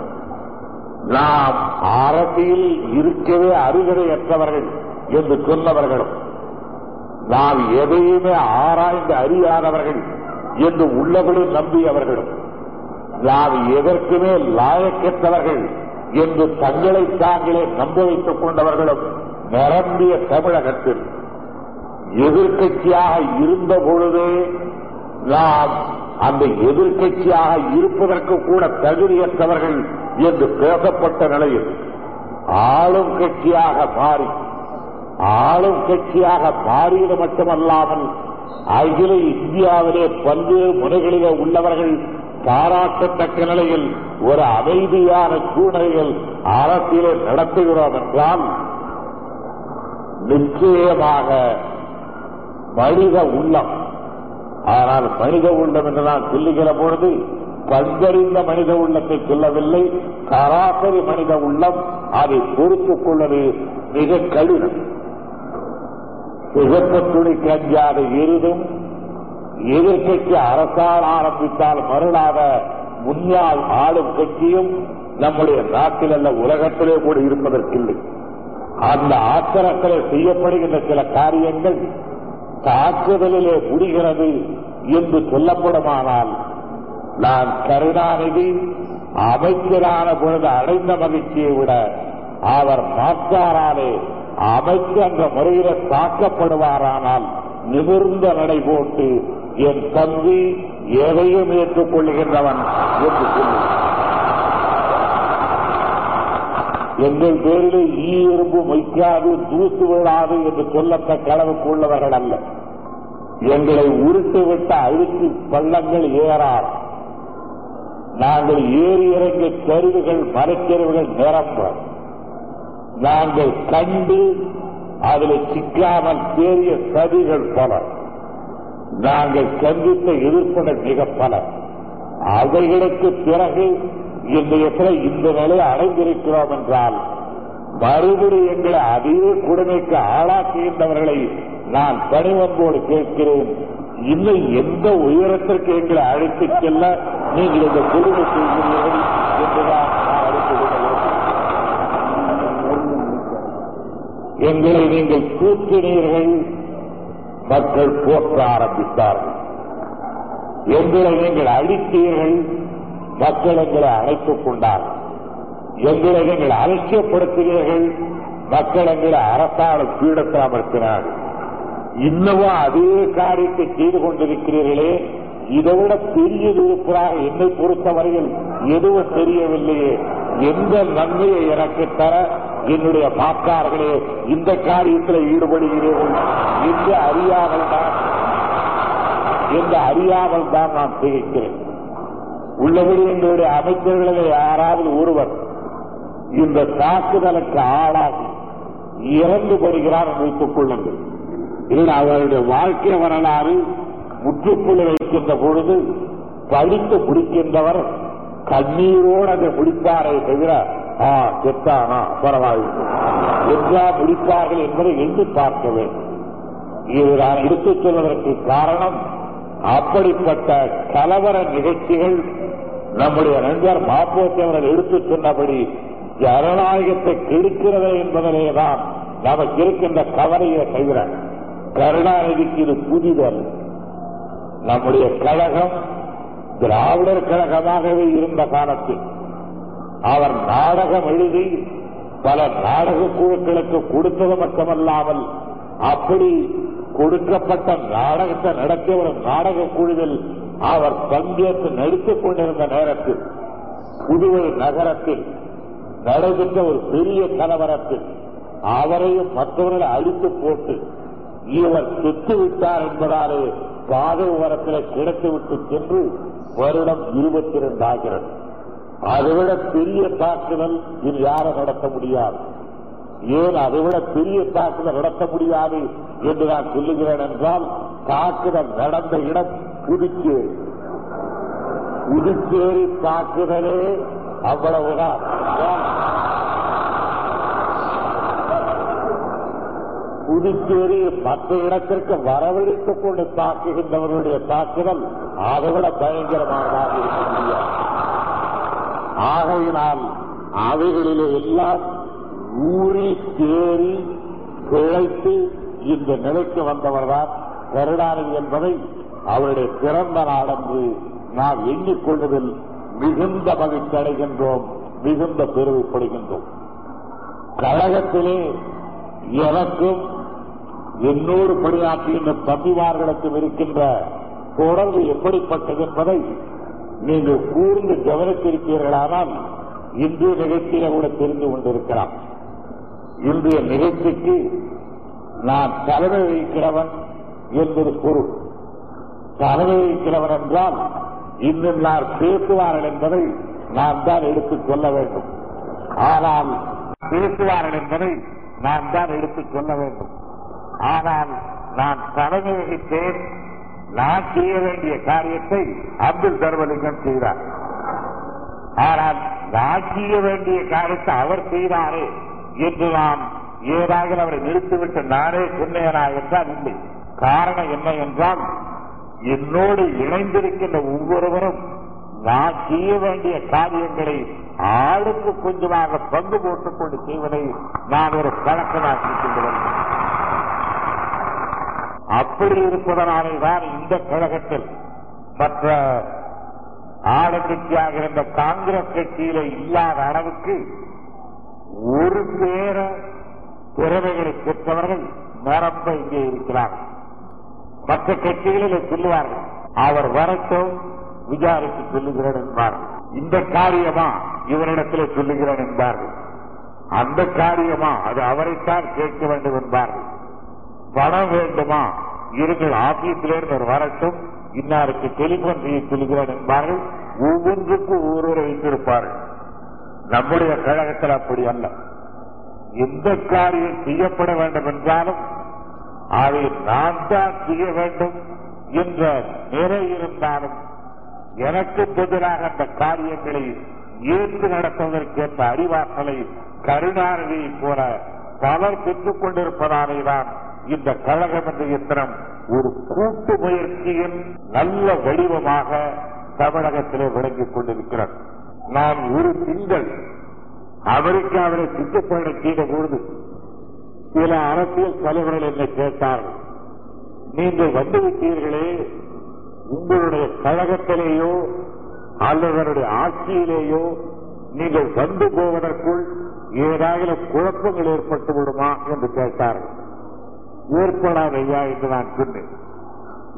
நாம் அரசியல் இருக்கவே அருகதையற்றவர்கள் என்று சொன்னவர்களும் நாம் எதையுமே ஆராய்ந்து அறியாதவர்கள் என்று உள்ளபடி நம்பியவர்களும் நாம் எதற்குமே லாயக்கற்றவர்கள் என்று தங்களை தாங்களே நம்ப வைத்துக் கொண்டவர்களும் நிரம்பிய தமிழகத்தில் எதிர்கட்சியாக இருந்த பொழுதே நாம் அந்த எதிர்கட்சியாக இருப்பதற்கு கூட தகுதியற்றவர்கள் என்று பேசப்பட்ட நிலையில் ஆளும் கட்சியாக மாறி ஆளும் கட்சியாக மாறியது மட்டுமல்லாமல் அகில இந்தியாவிலே பல்வேறு முனைகளிலே உள்ளவர்கள் பாராட்டத்தக்க நிலையில் ஒரு அமைதியான சூழ்நிலையில் அரசியலை நடத்துகிறோம் என்றால் நிச்சயமாக மனித உள்ளம் ஆனால் மனித உள்ளம் என்று நான் சொல்லுகிற பொழுது பங்கறிந்த மனித உள்ளத்தை சொல்லவில்லை சராசரி மனித உள்ளம் அதை பொறுத்துக் கொள்வது மிக கடினம். சிகப்பத்துணி கஞ்சாத எரிதும் எதிர்கட்சி அரசால் ஆரம்பித்தால் மறுநாத முன்னாள் ஆளும் கட்சியும் நம்முடைய நாட்டில் அல்ல உலகத்திலே கூட இருப்பதற்கில்லை. அந்த ஆத்திரத்தில் செய்யப்படுகின்ற சில காரியங்கள் தாக்குதலிலே முடிகிறது என்று சொல்லப்படுமானால் நான் கருணாநிதி அமைச்சரான பொழுது அடைந்த மகிழ்ச்சியை விட அவர் பார்த்தாராலே அமைச்சர் அந்த முறையில தாக்கப்படுவாரானால் நிமிர்ந்த நடை போட்டு என் தம்பி எதையும் ஏற்றுக்கொள்ளுகின்றவன் என்று சொல்லுகிறார் எங்கள் பேரிலே ஈ எறும்பு வைக்காது தூத்து விழாது என்று சொல்லத்தக்க அளவுக்கு உள்ளவர்கள் அல்ல. எங்களை உருட்டு விட்ட பள்ளங்கள் ஏறார். நாங்கள் ஏறி இறங்கிய கருவுகள் மரச்செருவுகள் நிரம்ப நாங்கள் கண்டு அதில் சிக்காமல் தேறிய சதிகள் பல நாங்கள் சந்தித்த எதிர்ப்புகள் மிக பல அவைகளுக்கு பிறகு இன்றைய இந்த நிலையை அடைந்திருக்கிறோம் என்றால் மறுபடி எங்களை அதே கொடுமைக்கு ஆளாக்குகின்றவர்களை நான் பணிவன்போடு கேட்கிறேன். இன்னும் எந்த உயரத்திற்கு எங்களை அழைத்துச் செல்ல நீங்கள் இந்த கொடுமை செய்கிறீர்கள் என்றுதான் நான் அறிந்து எங்களை நீங்கள் தூக்கினீர்கள் மக்கள் போற்ற ஆரம்பித்தார்கள். எங்களை நீங்கள் அழித்தீர்கள் மக்கள் எங்களை அழைத்துக் கொண்டார். எங்களை நீங்கள் அலட்சியப்படுத்துகிறீர்கள் மக்கள் எங்களை அரசாணை பீடத்தில் அமர்த்தினார் இன்னமும் அதே காரியத்தை செய்து கொண்டிருக்கிறீர்களே. இதை விட பெரியது இருக்கிறார். என்னை பொறுத்தவரையில் எதுவும் தெரியவில்லையே. எந்த நன்மையை எனக்கு தர என்னுடைய மாக்கார்களே இந்த காரியத்தில் ஈடுபடுகிறீர்கள்? என்று அறியாமல் தான் என்று அறியாமல் தான் நான் திகைக்கிறேன் உள்ளபடி எங்களுடைய அமைச்சர்களில் யாராவது ஒருவர் இந்த தாக்குதலுக்கு ஆளாகி இறந்து வருகிறார் வைத்துக் கொள்ளுங்கள். இல்லை அவருடைய வாழ்க்கை வரலாறு முற்றுப்புள்ளி வைக்கின்ற பொழுது படித்து முடிக்கின்றவர் கண்ணீரோடு அதை முடித்தாரே தவிர ஆ செத்தானா? பரவாயில்லை. என்றா முடித்தார்கள் என்பதை எண்ணி பார்க்க வேண்டும். இது நான் எடுத்துச் சொல்வதற்கு காரணம் அப்படிப்பட்ட கலவர நிகழ்ச்சிகள் நம்முடைய நண்பர் மாப்போசி அவர்கள் எடுத்துச் சொன்னபடி ஜனநாயகத்தை கெடுக்கிறது என்பதிலேதான் நமக்கு இருக்கின்ற கவலையை தவிர கருணாநிதிக்கு இது புதிதல். நம்முடைய கழகம் திராவிடர் கழகமாகவே இருந்த காலத்தில் அவர் நாடகம் எழுதி பல நாடக குழுக்களுக்கு கொடுத்தது மட்டுமல்லாமல் அப்படி கொடுக்கப்பட்ட நாடகத்தை நடத்திய ஒரு நாடக குழுவில் அவர் பங்கேற்று நடித்துக் கொண்டிருந்த நேரத்தில் புதுவை நகரத்தில் நடைபெற்ற ஒரு பெரிய கலவரத்தில் அவரையும் மற்றவர்களை அழித்து போட்டு இவர் செத்துவிட்டார் என்பதாலே பாதை ஓரத்தில் கிடைத்துவிட்டு சென்று வருடம் இருபத்தி இரண்டு ஆகிறது. அதைவிட பெரிய தாக்குதல் இது யாரும் நடத்த முடியாது. ஏன் அதைவிட பெரிய தாக்குதல் நடத்த முடியாது என்று நான் சொல்லுகிறேன் என்றால் தாக்குதல் நடந்த இடம் புதுச்சேரி. புதுச்சேரி தாக்குதலே அவ்வளவுதான். புதுச்சேரி மற்ற இடத்திற்கு வரவழைத்துக் கொண்டு தாக்குகின்றவர்களுடைய தாக்குதல் அதைவிட பயங்கரமானதாக இருக்க முடியாது ஆகையினால் அவைகளிலே எல்லாம் ஊறி தேறி பிழைத்து இந்த நிலைக்கு வந்தவர்தான் கருணாநிதி என்பதை அவருடைய பிறந்த நாடென்று நாம் எண்ணிக்கொள்வதில் மிகுந்த மகிழ்ச்சி அடைகின்றோம் மிகுந்த பெருமைப்படுகின்றோம் கழகத்திலே எனக்கும் என்னோடு பணியாற்றுகின்ற தம்பிமார்களுக்கும் இருக்கின்ற தொடர்பு எப்படிப்பட்டது என்பதை நீங்கள் கூர்ந்து கவனித்திருப்பீர்களானால் இன்றைய நிகழ்ச்சியில கூட தெரிந்து கொண்டிருக்கலாம். இன்றைய நிகழ்ச்சிக்கு நான் தலைமை வகிக்கிறவன் என்பது பொருள். தலைமை என்றால் இன்னும் நான் பேசுவார்கள் என்பதை நாம் தான் எடுத்துக் கொள்ள வேண்டும். ஆனால் பேசுவார்கள் என்பதை நாம் தான் எடுத்துக் கொள்ள வேண்டும். ஆனால் நான் தலைமை வகித்தேன். நான் செய்ய வேண்டிய காரியத்தை அப்துல் தர்மலிங்கம் செய்தார். ஆனால் நான் செய்ய வேண்டிய காரியத்தை அவர் செய்தாரே என்று நான் ஏதாவது அவரை நிறுத்திவிட்டு நானே சொன்னேனா என்றால் இல்லை. காரணம் என்ன என்றால் என்னோடு இணைந்திருக்கின்ற ஒவ்வொருவரும் நான் செய்ய வேண்டிய காரியங்களை ஆளுக்கு கொஞ்சமாக பங்கு போட்டுக் கொண்டு செய்வதை நான் ஒரு பழக்கமாக்கிக் கொண்டு அப்படி இருப்பதனாலே தான் இந்த கழகத்தில் மற்ற ஆளுங்கட்சியாக இருந்த காங்கிரஸ் கட்சியில இல்லாத அளவுக்கு ஒரு பேர திறமைகளை பெற்றவர்கள் நிரம்ப இங்கே இருக்கிறார்கள். மற்ற கட்சிகளில் சொல்லுவார்கள். அவர் வரட்டும் விசாரித்து சொல்லுகிறேன் என்பார்கள் இந்த காரியமா இவரிடத்தில் சொல்லுகிறேன் என்பார்கள் அந்த காரியமா அது அவரைத்தான் கேட்க வேண்டும் என்பார்கள் பணம் வேண்டுமா? இருங்கள் ஆபீஸிலிருந்து ஒரு வரட்டும். இன்னாருக்கு டெலிபோன் செய்ய சொல்லுகிறேன் என்பார்கள் ஒவ்வொன்றுக்கும் ஒவ்வொரு வைத்திருப்பார்கள் நம்முடைய கழகத்தில் அப்படி அல்ல. எந்த காரியம் செய்யப்பட வேண்டும் என்றாலும் அதை நான் தான் செய்ய வேண்டும் என்ற நிலை இருந்தாலும் எனக்கு எதிராக அந்த காரியங்களை ஏற்று நடத்துவதற்கேற்ற அறிவாற்றலை கருணாநிதியை போல பலர் பெற்றுக் கொண்டிருப்பதாலேதான் இந்த கழகம் என்ற இயந்திரம் ஒரு கூட்டு முயற்சியின் நல்ல வடிவமாக தமிழகத்திலே விளங்கிக் கொண்டிருக்கிறார் நான் ஒரு திங்கள் அமெரிக்காவிலே சுற்றுப்பயணம் செய்த பொழுது சில அரசியல் தலைவர்கள் என்னை கேட்டார்கள் நீங்கள் வந்துவிட்டீர்களே உங்களுடைய கழகத்திலேயோ அல்லது ஆட்சியிலேயோ நீங்கள் வந்து போவதற்குள் ஏதாவது குழப்பங்கள் ஏற்பட்டு விடுமா? என்று கேட்டார்கள் ஏற்படாதையா என்று நான் சொன்னேன்.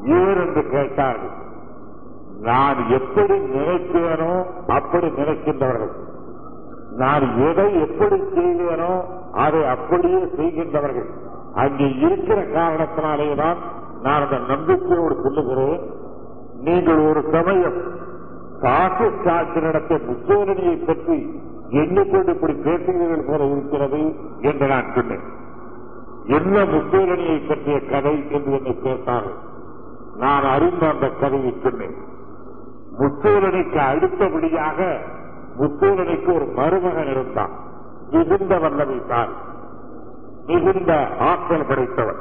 ஏன்? என்று கேட்டார்கள். நான் எப்படி நினைத்தேனோ அப்படி நினைக்கின்றவர்கள். நான் எதை எப்படி செய்வேனோ அதை அப்படியே செய்கின்றவர்கள். அங்கே இருக்கிற காரணத்தினாலேதான் நான் அந்த நம்பிக்கையோடு சொல்லுகிறேன். நீங்கள் ஒரு சமயம் பாசிஸ்ட் ஆட்சி நடத்த முசோலனியை பற்றி எண்ணிக்கொண்டு இப்படி பேசுகிறீர்கள் போல இருக்கிறது என்று நான் சொன்னேன். என்ன முசோலனியை பற்றிய கதை என்று என்னை கேட்டார்கள். நான் அறிந்த அந்த கதையை சொன்னேன். முசோலனிக்கு அடுத்தபடியாக முசோலனிக்கு ஒரு மருமகன் இருந்தான். மிகுந்த வல்லமை தான். மிகுந்த ஆற்றல் படைத்தவன்.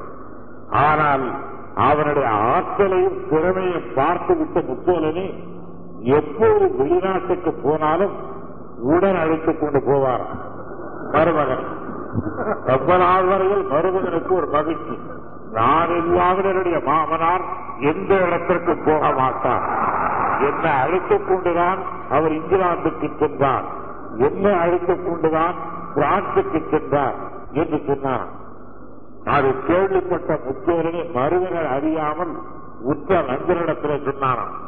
ஆனால் அவனுடைய ஆற்றலையும் திறமையும் பார்த்துவிட்ட முத்தோழனே எப்போது வெளிநாட்டுக்கு போனாலும் உடன் அழைத்துக் கொண்டு போவார். மருமகன். ரொம்ப நாள் வரையில் மருமகனுக்கு ஒரு மகிழ்ச்சி. நான் இல்லாமல் என்னுடைய மாமனார் எந்த இடத்திற்கு போக மாட்டார். என்னை அழைத்துக் கொண்டுதான் அவர் இங்கிலாந்துக்கு சென்றார்? என்னை அழைத்துக் கொண்டுதான் பிரான்சுக்கு சென்றார் என்று சொன்னார். அது கேள்விப்பட்ட முக்கியவர்களே மருமகன் அறியாமல் உற்ற நண்பரிடத்தில் சொன்னாராம்.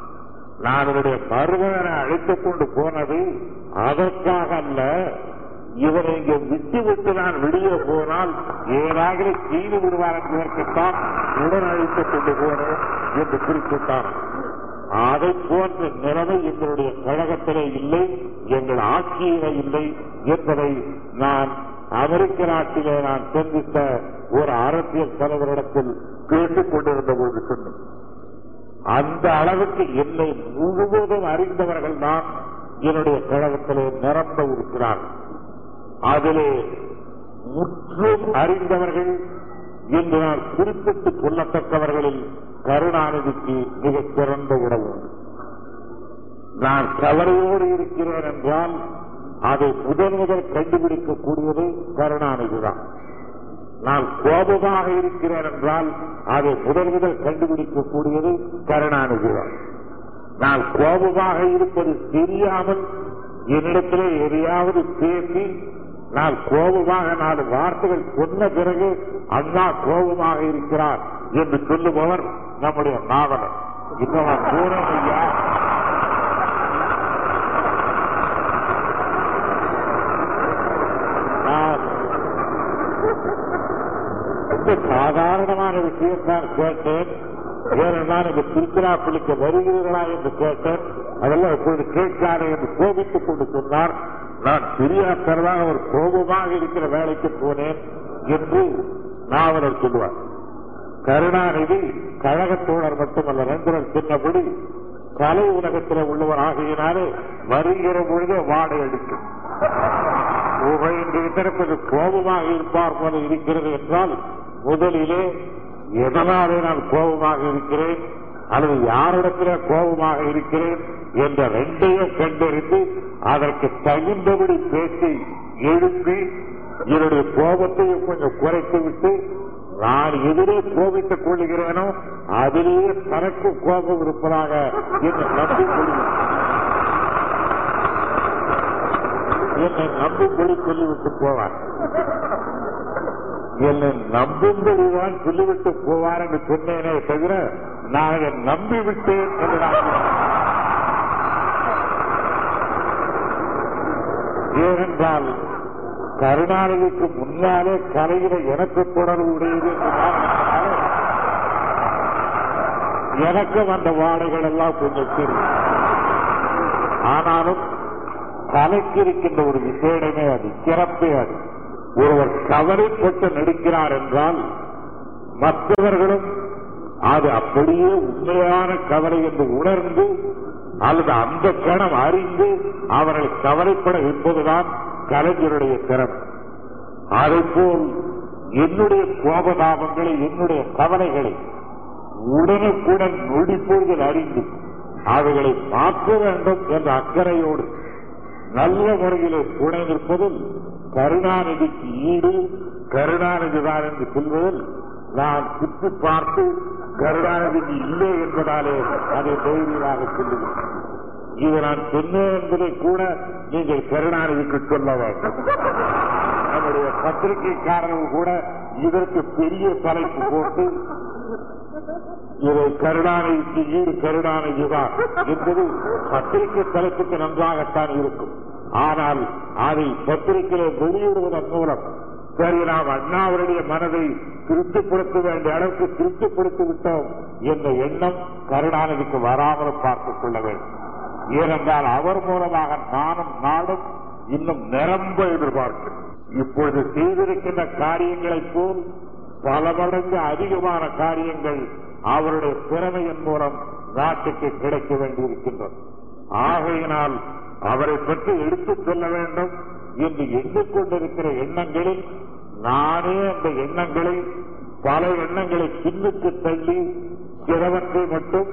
நான் இவருடைய மருமகனை அழைத்துக் கொண்டு போனது அதற்காக அல்ல இவரை இங்கே விட்டு விட்டு நான் வெளியே போனால் ஏதாவது செய்து விடுவார் என்பதற்குத்தான் உடன் அழைத்துக் கொண்டு போனேன் என்று குறிப்பிட்டார் அதை போன்ற நிலைமை எங்களுடைய கழகத்திலே இல்லை எங்கள் ஆட்சியிலே இல்லை என்பதை நான் அமெரிக்க நாட்டிலே நான் சந்தித்த ஒரு அரசியல் தலைவரிடத்தில் கேட்டுக் கொண்டிருந்த போது சொன்னேன். அந்த அளவுக்கு என்னை முழுவதும் அறிந்தவர்கள் தான் என்னுடைய கழகத்திலே நிரம்ப இருக்கிறார்கள். அதிலே முற்றும் அறிந்தவர்கள் இன்று நான் குறிப்பிட்டு கொள்ளத்தக்கவர்களில் கருணாநிதிக்கு மிகச் சிறந்த உறவு. நான் கவலையோடு இருக்கிறேன் என்றால் அதை முதன் முதல் கண்டுபிடிக்கக்கூடியது கருணாநிதிதான். நான் கோபமாக இருக்கிறேன் என்றால் அதை முதல் முதல் கண்டுபிடிக்கக்கூடியது கருணாநிதிதான். நான் கோபமாக இருப்பது தெரியாமல் என்னிடத்திலே எதையாவது பேசி நான் கோபமாக நாலு வார்த்தைகள் சொன்ன பிறகு அண்ணா கோபமாக இருக்கிறார் என்று சொல்லுபவர் நம்முடைய நாவலர். இன்னும் தூரம் ஐயா சாதாரணமான விஷயம் தான் கேட்டேன். ஏனென்றால் இந்த திருச்சிராப்பள்ளிக்கு வருகிறீர்களா என்று கேட்டேன். அதெல்லாம் இப்பொழுது கேட்காரே என்று கோபித்துக் கொண்டு சொன்னார். நான் தெரியாததாக ஒரு கோபமாக இருக்கிற வேலைக்கு போனேன் என்று நாவலர் சொல்லுவார் கருணாநிதி கழகத்தோழர் மட்டுமல்ல ரங்கனர் சொன்னபடி கலை உலகத்தில் உள்ளவர் ஆகையினாலே வருகிற பொழுதே வாடை அடிக்கும். இன்று இதற்கு கோபமாக இருப்பார் போல இருக்கிறது என்றால் முதலிலே எதனாலே நான் கோபமாக இருக்கிறேன்? அல்லது யாரிடத்திலே கோபமாக இருக்கிறேன்? என்ற ரெண்டையும் கண்டறிந்து அதற்கு தகுந்தபடி பேசி எழுப்பி என்னுடைய கோபத்தையும் கொஞ்சம் குறைத்து விட்டு நான் எதிரே கோபித்துக் கொள்ளுகிறேனோ அதிலேயே தனக்கு கோபம் இருப்பதாக என்று நம்பிக்கொள்கிறேன் என்னை நம்பும்படி சொல்லிவிட்டு போவார் என்னை நம்பும்படிதான் சொல்லிவிட்டு போவார் என்று சொன்னேனே தவிர நான் அதை நம்பிவிட்டேன் என்று நான் ஏனென்றால் கருணாநிதிக்கு முன்னாலே கலையில எனக்கு தொடர்பு உடையது என்று எனக்கும் அந்த வாடைகள் எல்லாம் கொஞ்சம் தெரியும் ஆனாலும் கலைக்கு இருக்கின்ற ஒரு விசேடமே அது சிறப்பே அது. ஒருவர் கவலைப்பட்டு நடிக்கிறார் என்றால் மற்றவர்களும் அது அப்படியே உண்மையான கவலை என்று உணர்ந்து அல்லது அந்த கணம் அறிந்து அவர்கள் கவலைப்பட வைப்பதுதான் கலைஞருடைய திறமை. அதுபோல் என்னுடைய கோபதாபங்களை என்னுடைய கவலைகளை உடனுக்குடன் நொடிப்பொழுதில் அறிந்து அவைகளை மாற்ற வேண்டும் என்ற அக்கறையோடு நல்ல முறையிலே துணை நிற்பதில் கருணாநிதிக்கு ஈடு கருணாநிதிதான் என்று சொல்வதில் நான் சுற்றி பார்த்து கருணாநிதிக்கு இல்லை என்பதாலே அதை தைரியமாக சொல்லுகிறேன் இது நான் சொன்னேன் என்பதை கூட நீங்கள் கருணாநிதிக்கு சொல்ல வேண்டும். நம்முடைய பத்திரிகைக்காரர்கள் கூட இதற்கு பெரிய தலைப்பு போட்டு இதை கருணாநிதிக்கு ஈடு கருணாநிதிதான் என்பது பத்திரிகை தலைப்புக்கு நன்றாகத்தான் இருக்கும். ஆனால் அதை பத்திரிகையில வெளியிடுவதன் மூலம் சரி நாம் அண்ணாவருடைய மனதை திருப்திப்படுத்த வேண்டிய அளவுக்கு திருப்திப்படுத்தி விட்டோம் என்ற எண்ணம் கருணாநிதிக்கு வராமல் பார்த்துக் கொள்ள வேண்டும். ஏனென்றால் அவர் மூலமாக நானும் நாடும் இன்னும் நிரம்ப எதிர்பார்க்கிறேன் இப்பொழுது செய்திருக்கின்ற காரியங்களைப் போல் பல மடங்கு அதிகமான காரியங்கள் அவருடைய திறமையின் மூலம் நாட்டுக்கு கிடைக்க வேண்டியிருக்கின்றது. ஆகையினால் அவரை பற்றி எடுத்துச் சொல்ல வேண்டும். என்று எண்ணிக்கொண்டிருக்கிற எண்ணங்களில் நானே அந்த எண்ணங்களை பல எண்ணங்களை பின்னுக்கு தள்ளி சிலவற்றை மட்டும்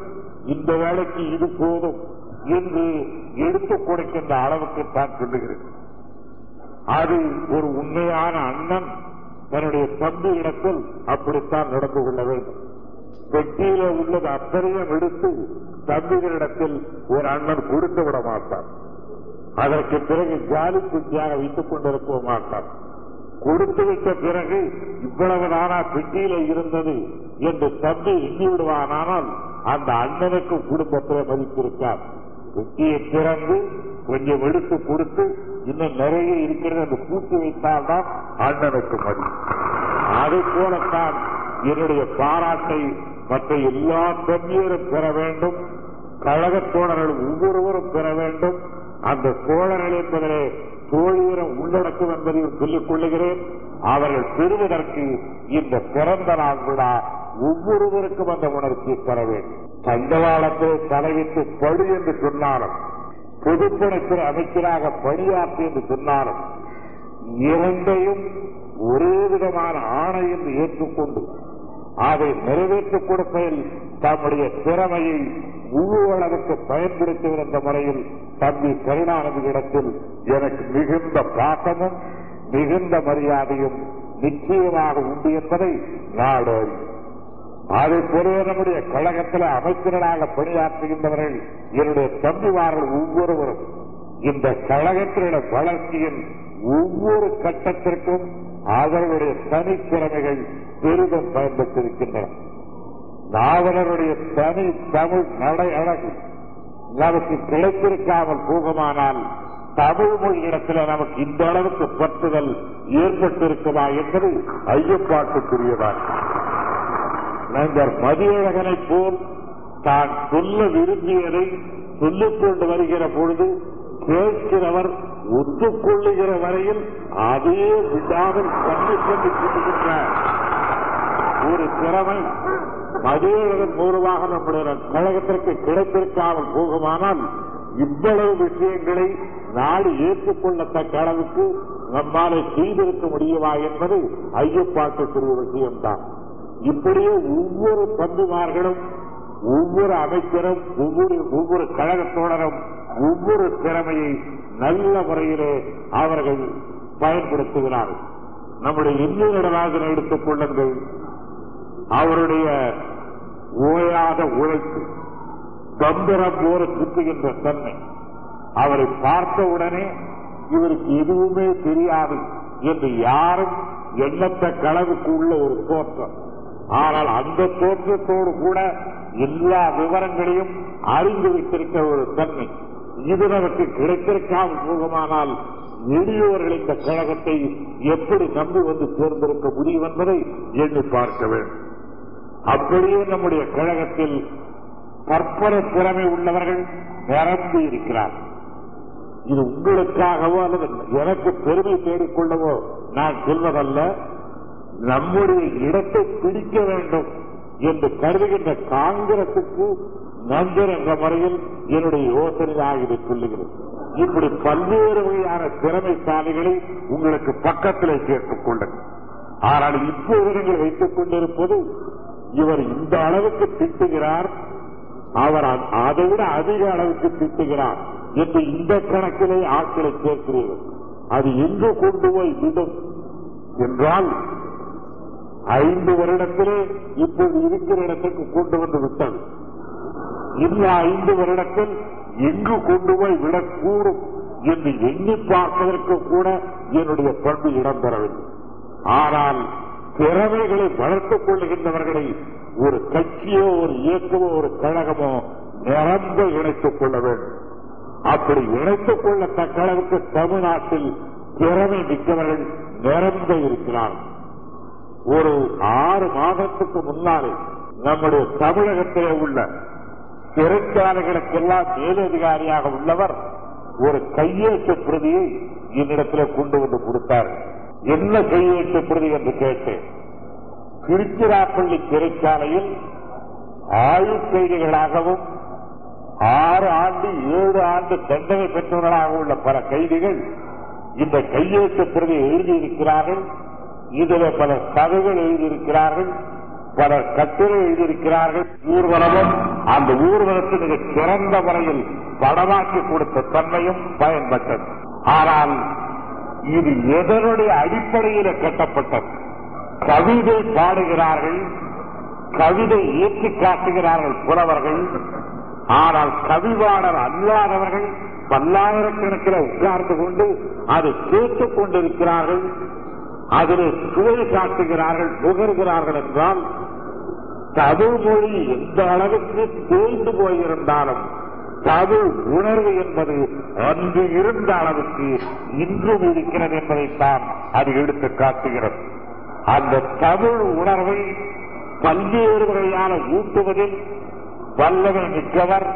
இந்த வேலைக்கு இது போதும் என்று எடுத்துக் கொடுக்கின்ற அளவுக்கு தான் சொல்லுகிறேன். அது ஒரு உண்மையான அண்ணன் தன்னுடைய தம்பி இடத்தில் அப்படித்தான் நடந்து கொள்ள வேண்டும். பெட்டியில உள்ளது அத்தனையும் எடுத்து தம்பிகளிடத்தில் ஒரு அண்ணன் கொடுத்து விட மாட்டான். அதற்கு பிறகு ஜாலி குட்டியாக வைத்துக் கொண்டிருக்க மாட்டார் கொடுத்து வைத்த பிறகு இவ்வளவு நானா பெட்டியில இருந்தது என்று தம்பி எண்ணி விடுவானால் அந்த அண்ணனுக்கு குடும்பத்தில் மதிப்பிருக்கார் பெட்டியை திறந்து கொஞ்சம் எடுத்து கொடுத்து இன்னும் நிறைய இருக்கிறது என்று கூட்டி வைத்தால்தான் அண்ணனுக்கு மதிப்பு அதை போலத்தான் என்னுடைய பாராட்டை மற்ற எல்லா தம்பியரும் பெற வேண்டும். கழகத் தோழர்கள் ஒவ்வொருவரும் பெற வேண்டும். அந்த தோழர்கள் என்பதிலே தோழியரம் உள்ளடக்கும் என்பதையும் சொல்லிக் கொள்ளுகிறேன். அவர்கள் பெறுவதற்கு இந்த பிறந்த நாள் விழா ஒவ்வொருவருக்கும் அந்த உணர்ச்சி தர வேண்டும். தண்டவாளத்தை தலைவிட்டு படி என்று சொன்னாலும் பொதுப்பணித்துறை அமைச்சராக பணியாற்றி என்று சொன்னாலும் இரண்டையும் ஒரே விதமான ஆணை என்று ஏற்றுக்கொண்டு அதை நிறைவேற்றிக் கொடுப்பதில் தம்முடைய திறமையை முழு அளவுக்கு பயன்படுத்துகிற என்ற முறையில் தம்பி கருணாநிதியிடத்தில் எனக்கு மிகுந்த பாசமும் மிகுந்த மரியாதையும் நிச்சயமாக உண்டு என்பதை நாடு அதை பொறுத்த நம்முடைய கழகத்தில் அமைச்சர்களாக பணியாற்றுகின்றவர்கள் என்னுடைய தம்பிமார்கள் ஒவ்வொருவரும் இந்த கழகத்தினுடைய வளர்ச்சியின் ஒவ்வொரு கட்டத்திற்கும் அவர்களுடைய தனித்திறமைகள் பெரிதும் பயன்பட்டிருக்கின்றன நாவலருடைய தனி தமிழ் நடை அழகு. நமக்கு கிடைத்திருக்காமல் போகுமானால் தமிழ் மொழி இடத்துல நமக்கு இந்த அளவுக்கு பற்றுதல் ஏற்பட்டிருக்குமா என்பது ஐயப்பாட்டுக்குரியதான் நண்பர் மதியழகனைப் போல் தான் சொல்ல விரும்பியதை சொல்லிக் கொண்டு வருகிற பொழுது கேட்கிறவர் ஒத்துக்கொள்ளுகிற வரையில் அதே விடாமல் கண்டு கொண்டு சொல்லுகின்ற ஒரு திறமை மதுரையின் மூலமாக நம்முடைய கழகத்திற்கு கிடைத்திருக்காமல் போகுமானால் இவ்வளவு விஷயங்களை நாடு ஏற்றுக்கொள்ளத்தக்க அளவுக்கு நம்மாலே செய்திருக்க முடியுமா என்பது ஐயப்பாட்டுக்குரிய விஷயம்தான். இப்படியே ஒவ்வொரு பந்துமார்களும் ஒவ்வொரு அமைச்சரும் ஒவ்வொரு ஒவ்வொரு கழகத்தோழரும் ஒவ்வொரு திறமையை நல்ல முறையிலே அவர்கள் பயன்படுத்துகிறார்கள். நம்முடைய இந்திய நடராஜனை எடுத்துக் கொள்ளுங்கள். அவருடைய ஓயாத உழைப்பு. தந்திரம் போல சுற்றுகின்ற தன்மை. அவரை பார்த்தவுடனே இவருக்கு எதுவுமே தெரியாது என்று யாரும் எண்ணத்தக்க அளவுக்கு உள்ள ஒரு தோற்றம். ஆனால் அந்த தோற்றத்தோடு கூட எல்லா விவரங்களையும் அறிந்து வைத்திருக்கிற ஒரு தன்மை. இது நமக்கு கிடைத்திருக்காமல் போகுமானால் எளியோர்கள் இந்த கழகத்தை எப்படி நம்பி வந்து சேர்ந்திருக்க முடியும் என்பதை எண்ணி பார்க்க வேண்டும். அப்படியே நம்முடைய கழகத்தில் கற்பனை திறமை உள்ளவர்கள் நிரம்பி இருக்கிறார். இது உங்களுக்காகவோ அல்லது எனக்கு பெருமை தேடிக்கொள்ளவோ நான் சொல்வதல்ல நம்முடைய இடத்தை பிடிக்க வேண்டும் என்று கருதுகின்ற காங்கிரசுக்கு நண்பர் என்ற முறையில் என்னுடைய யோசனையாக இதை சொல்லுகிறது. இப்படி பல்வேறு வகையான திறமைசாலிகளை உங்களுக்கு பக்கத்தில் சேர்த்துக் ஆனால் இப்போது நீங்கள் வைத்துக் கொண்டிருப்பது இவர் இந்த அளவுக்கு திட்டுகிறார். அவர் அதை விட அதிக அளவுக்கு திட்டுகிறார். என்று இந்த கணக்கிலே ஆட்களை சேர்க்கிறீர்கள் அது எங்கு கொண்டு போய் விடும்? என்றால் ஐந்து வருடத்திலே இப்போது இருக்கிற இடத்துக்கு கொண்டு வந்து விட்டது. இன்னும் ஐந்து வருடத்தில் எங்கு கொண்டு போய் விடக்கூடும் என்று எண்ணி பார்ப்பதற்கு கூட என்னுடைய பண்பு இடம்பெறவில்லை. ஆனால் திறமைகளை வளர்த்துக் கொள்ளுகின்றவர்களை ஒரு கட்சியோ ஒரு இயக்கமோ ஒரு கழகமோ நிரம்ப இணைத்துக் கொள்ள வேண்டும். அப்படி இணைத்துக் கொள்ளத்தக்க அளவுக்கு தமிழ்நாட்டில் திறமை மிக்கவர்கள் நிரம்ப இருக்கிறார்கள். ஒரு ஆறு மாதத்துக்கு முன்னாலே நம்முடைய தமிழகத்திலே உள்ள சிறைச்சாலைகளுக்கெல்லாம் மேலதிகாரியாக உள்ளவர் ஒரு கையெழுத்து பிரதியை என்னிடத்தில் கொண்டு வந்து கொடுத்தார் என்ன செய்ய பிரதி என்று கேட்டேன். திருச்சிராப்பள்ளி சிறைச்சாலையில் ஆயுள் கைதிகளாகவும் ஆறு ஆண்டு ஏழு ஆண்டு தண்டனை பெற்றவர்களாக உள்ள பல கைதிகள் இந்த கையெழுத்து பிரதி எழுதியிருக்கிறார்கள். இதில் பல கதைகள் எழுதியிருக்கிறார்கள். பலர் கட்டுரை எழுதியிருக்கிறார்கள். ஊர்வலமும் அந்த ஊர்வலத்தை மிக சிறந்த முறையில் படமாக்கி கொடுத்த தன்மையும் பயன்பட்டது. ஆனால் இது எதனுடைய அடிப்படையில் கட்டப்பட்டது? கவிதை பாடுகிறார்கள் கவிதை ஏற்றி காட்டுகிறார்கள் புலவர்கள் ஆனால் கவிவாளர் அல்லாதவர்கள் பல்லாயிரக்கணக்கில் உட்கார்ந்து கொண்டு அதை கேட்டுக் கொண்டிருக்கிறார்கள் அதில் சுவை காட்டுகிறார்கள் நுகர்கிறார்கள் என்றால் தமிழ் மொழி எந்த அளவுக்கு தேய்ந்து போயிருந்தாலும் தமிழ் உணர்வு என்பது அன்று இருந்த அளவுக்கு இன்றும் இருக்கிறது என்பதைத்தான் அது எடுத்து காட்டுகிறது. அந்த தமிழ் உணர்வை பல்வேறு வகையான ஊட்டுவதில் வல்லமை மிக்கவர்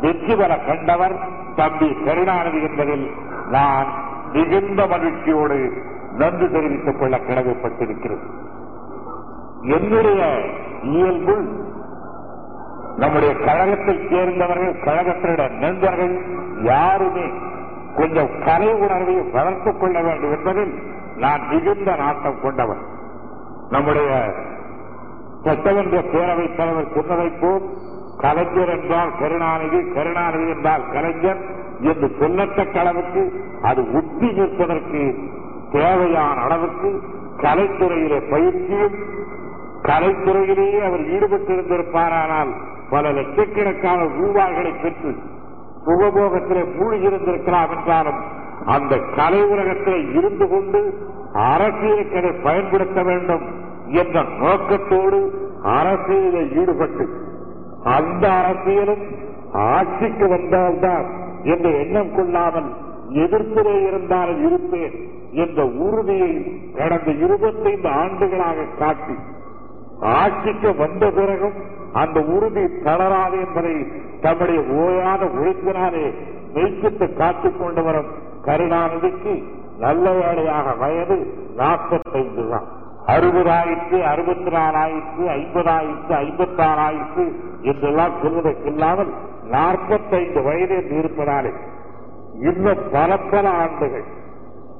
வெற்றி பெற கண்டவர் தம்பி கருணாநிதி என்பதில் நான் மிகுந்த மகிழ்ச்சியோடு நன்றி தெரிவித்துக் கொள்ள கடமைப்பட்டிருக்கிறது என்னுடைய இயல்பு நம்முடைய கழகத்தை சேர்ந்தவர்கள் கழகத்தினுடைய நண்பர்கள் யாருமே கொஞ்சம் கலை உணர்வை வளர்த்துக் கொள்ள வேண்டும் என்பதில் நான் மிகுந்த நாட்டம் கொண்டவர் நம்முடைய சட்டமன்ற பேரவைத் தலைவர் சொன்னதைப் போல் கலைஞர் என்றால் கருணாநிதி கருணாநிதி என்றால் கலைஞர் என்று சொல்லத்தக்க அளவுக்கு அது உத்தி நிற்பதற்கு தேவையான அளவுக்கு கலைத்துறையிலே பயிற்சியும் கலைத்துறையிலேயே அவர் ஈடுபட்டிருந்திருப்பாரானால் பல லட்சக்கணக்கான ரூபாய்களை பெற்று சுகபோகத்திலே மூழ்கியிருந்திருக்கலாம் என்றாலும் அந்த கலை உலகத்திலே இருந்து கொண்டு அரசியலுக்கு பயன்படுத்த வேண்டும் என்ற நோக்கத்தோடு அரசியலில் ஈடுபட்டு அந்த அரசியலும் ஆட்சிக்கு வந்தால்தான் என்ற எண்ணம் கொள்ளாமல் எதிர்ப்பிலே இருந்தாலும் இருப்பேன் என்ற உறுதியை கடந்த இருபத்தைந்து ஆண்டுகளாக காட்டி ஆட்சிக்கு வந்த பிறகும் அந்த உறுதி தளராது என்பதை தம்முடைய ஓயான உழைப்பினாலே மெய்ப்பித்து காட்டிக் கொண்டு வரும் கருணாநிதிக்கு நல்ல வேலையாக வயது நாற்பத்தைந்து தான். அறுபதாயிரத்து அறுபத்தி நாலாயிரத்து ஐம்பதாயிரத்து ஐம்பத்தாறாயிரத்து என்றெல்லாம் சொல்வதற்கில்லாமல் நாற்பத்தைந்து வயது என்று இருப்பதாலே இன்னும் பல பல ஆண்டுகள்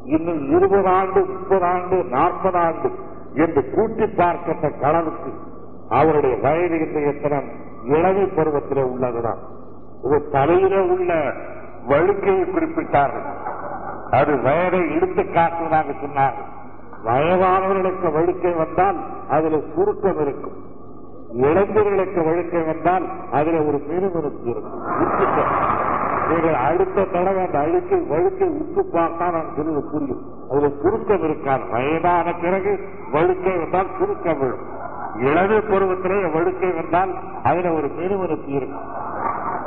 இன்னும் இருபது ஆண்டு முப்பது ஆண்டு நாற்பது ஆண்டு என்று கூட்டி பார்க்கின்ற அளவுக்கு அவருடைய வயது எத்தனம் இளவு இளமை பருவத்திலே உள்ளதுதான். இது தலையில உள்ள வழுக்கையை குறிப்பிட்டார்கள். அது வயதை எடுத்து காட்டுவதாக சொன்னார்கள். வயதானவர்களுக்கு வழுக்கை வந்தால் அதுல சுருக்கம் இருக்கும். இளைஞர்களுக்கு வழுக்கை வந்தால் அதுல ஒரு மினுமினுப்பு இருக்கும். நீங்கள் அடுத்த தடவை அந்த அழுக்கை வழுக்கை உப்பு பார்த்தா நான் சொல்லுவது புரியும். அதுல சுருக்கம் இருக்காது. வயதான பிறகு வழுக்கை வந்தால் சுருக்கம் விழும். இளவு பருவத்திலே வழுக்கை வந்தால் அதுல ஒரு மினுமினுப்பு இருக்கும்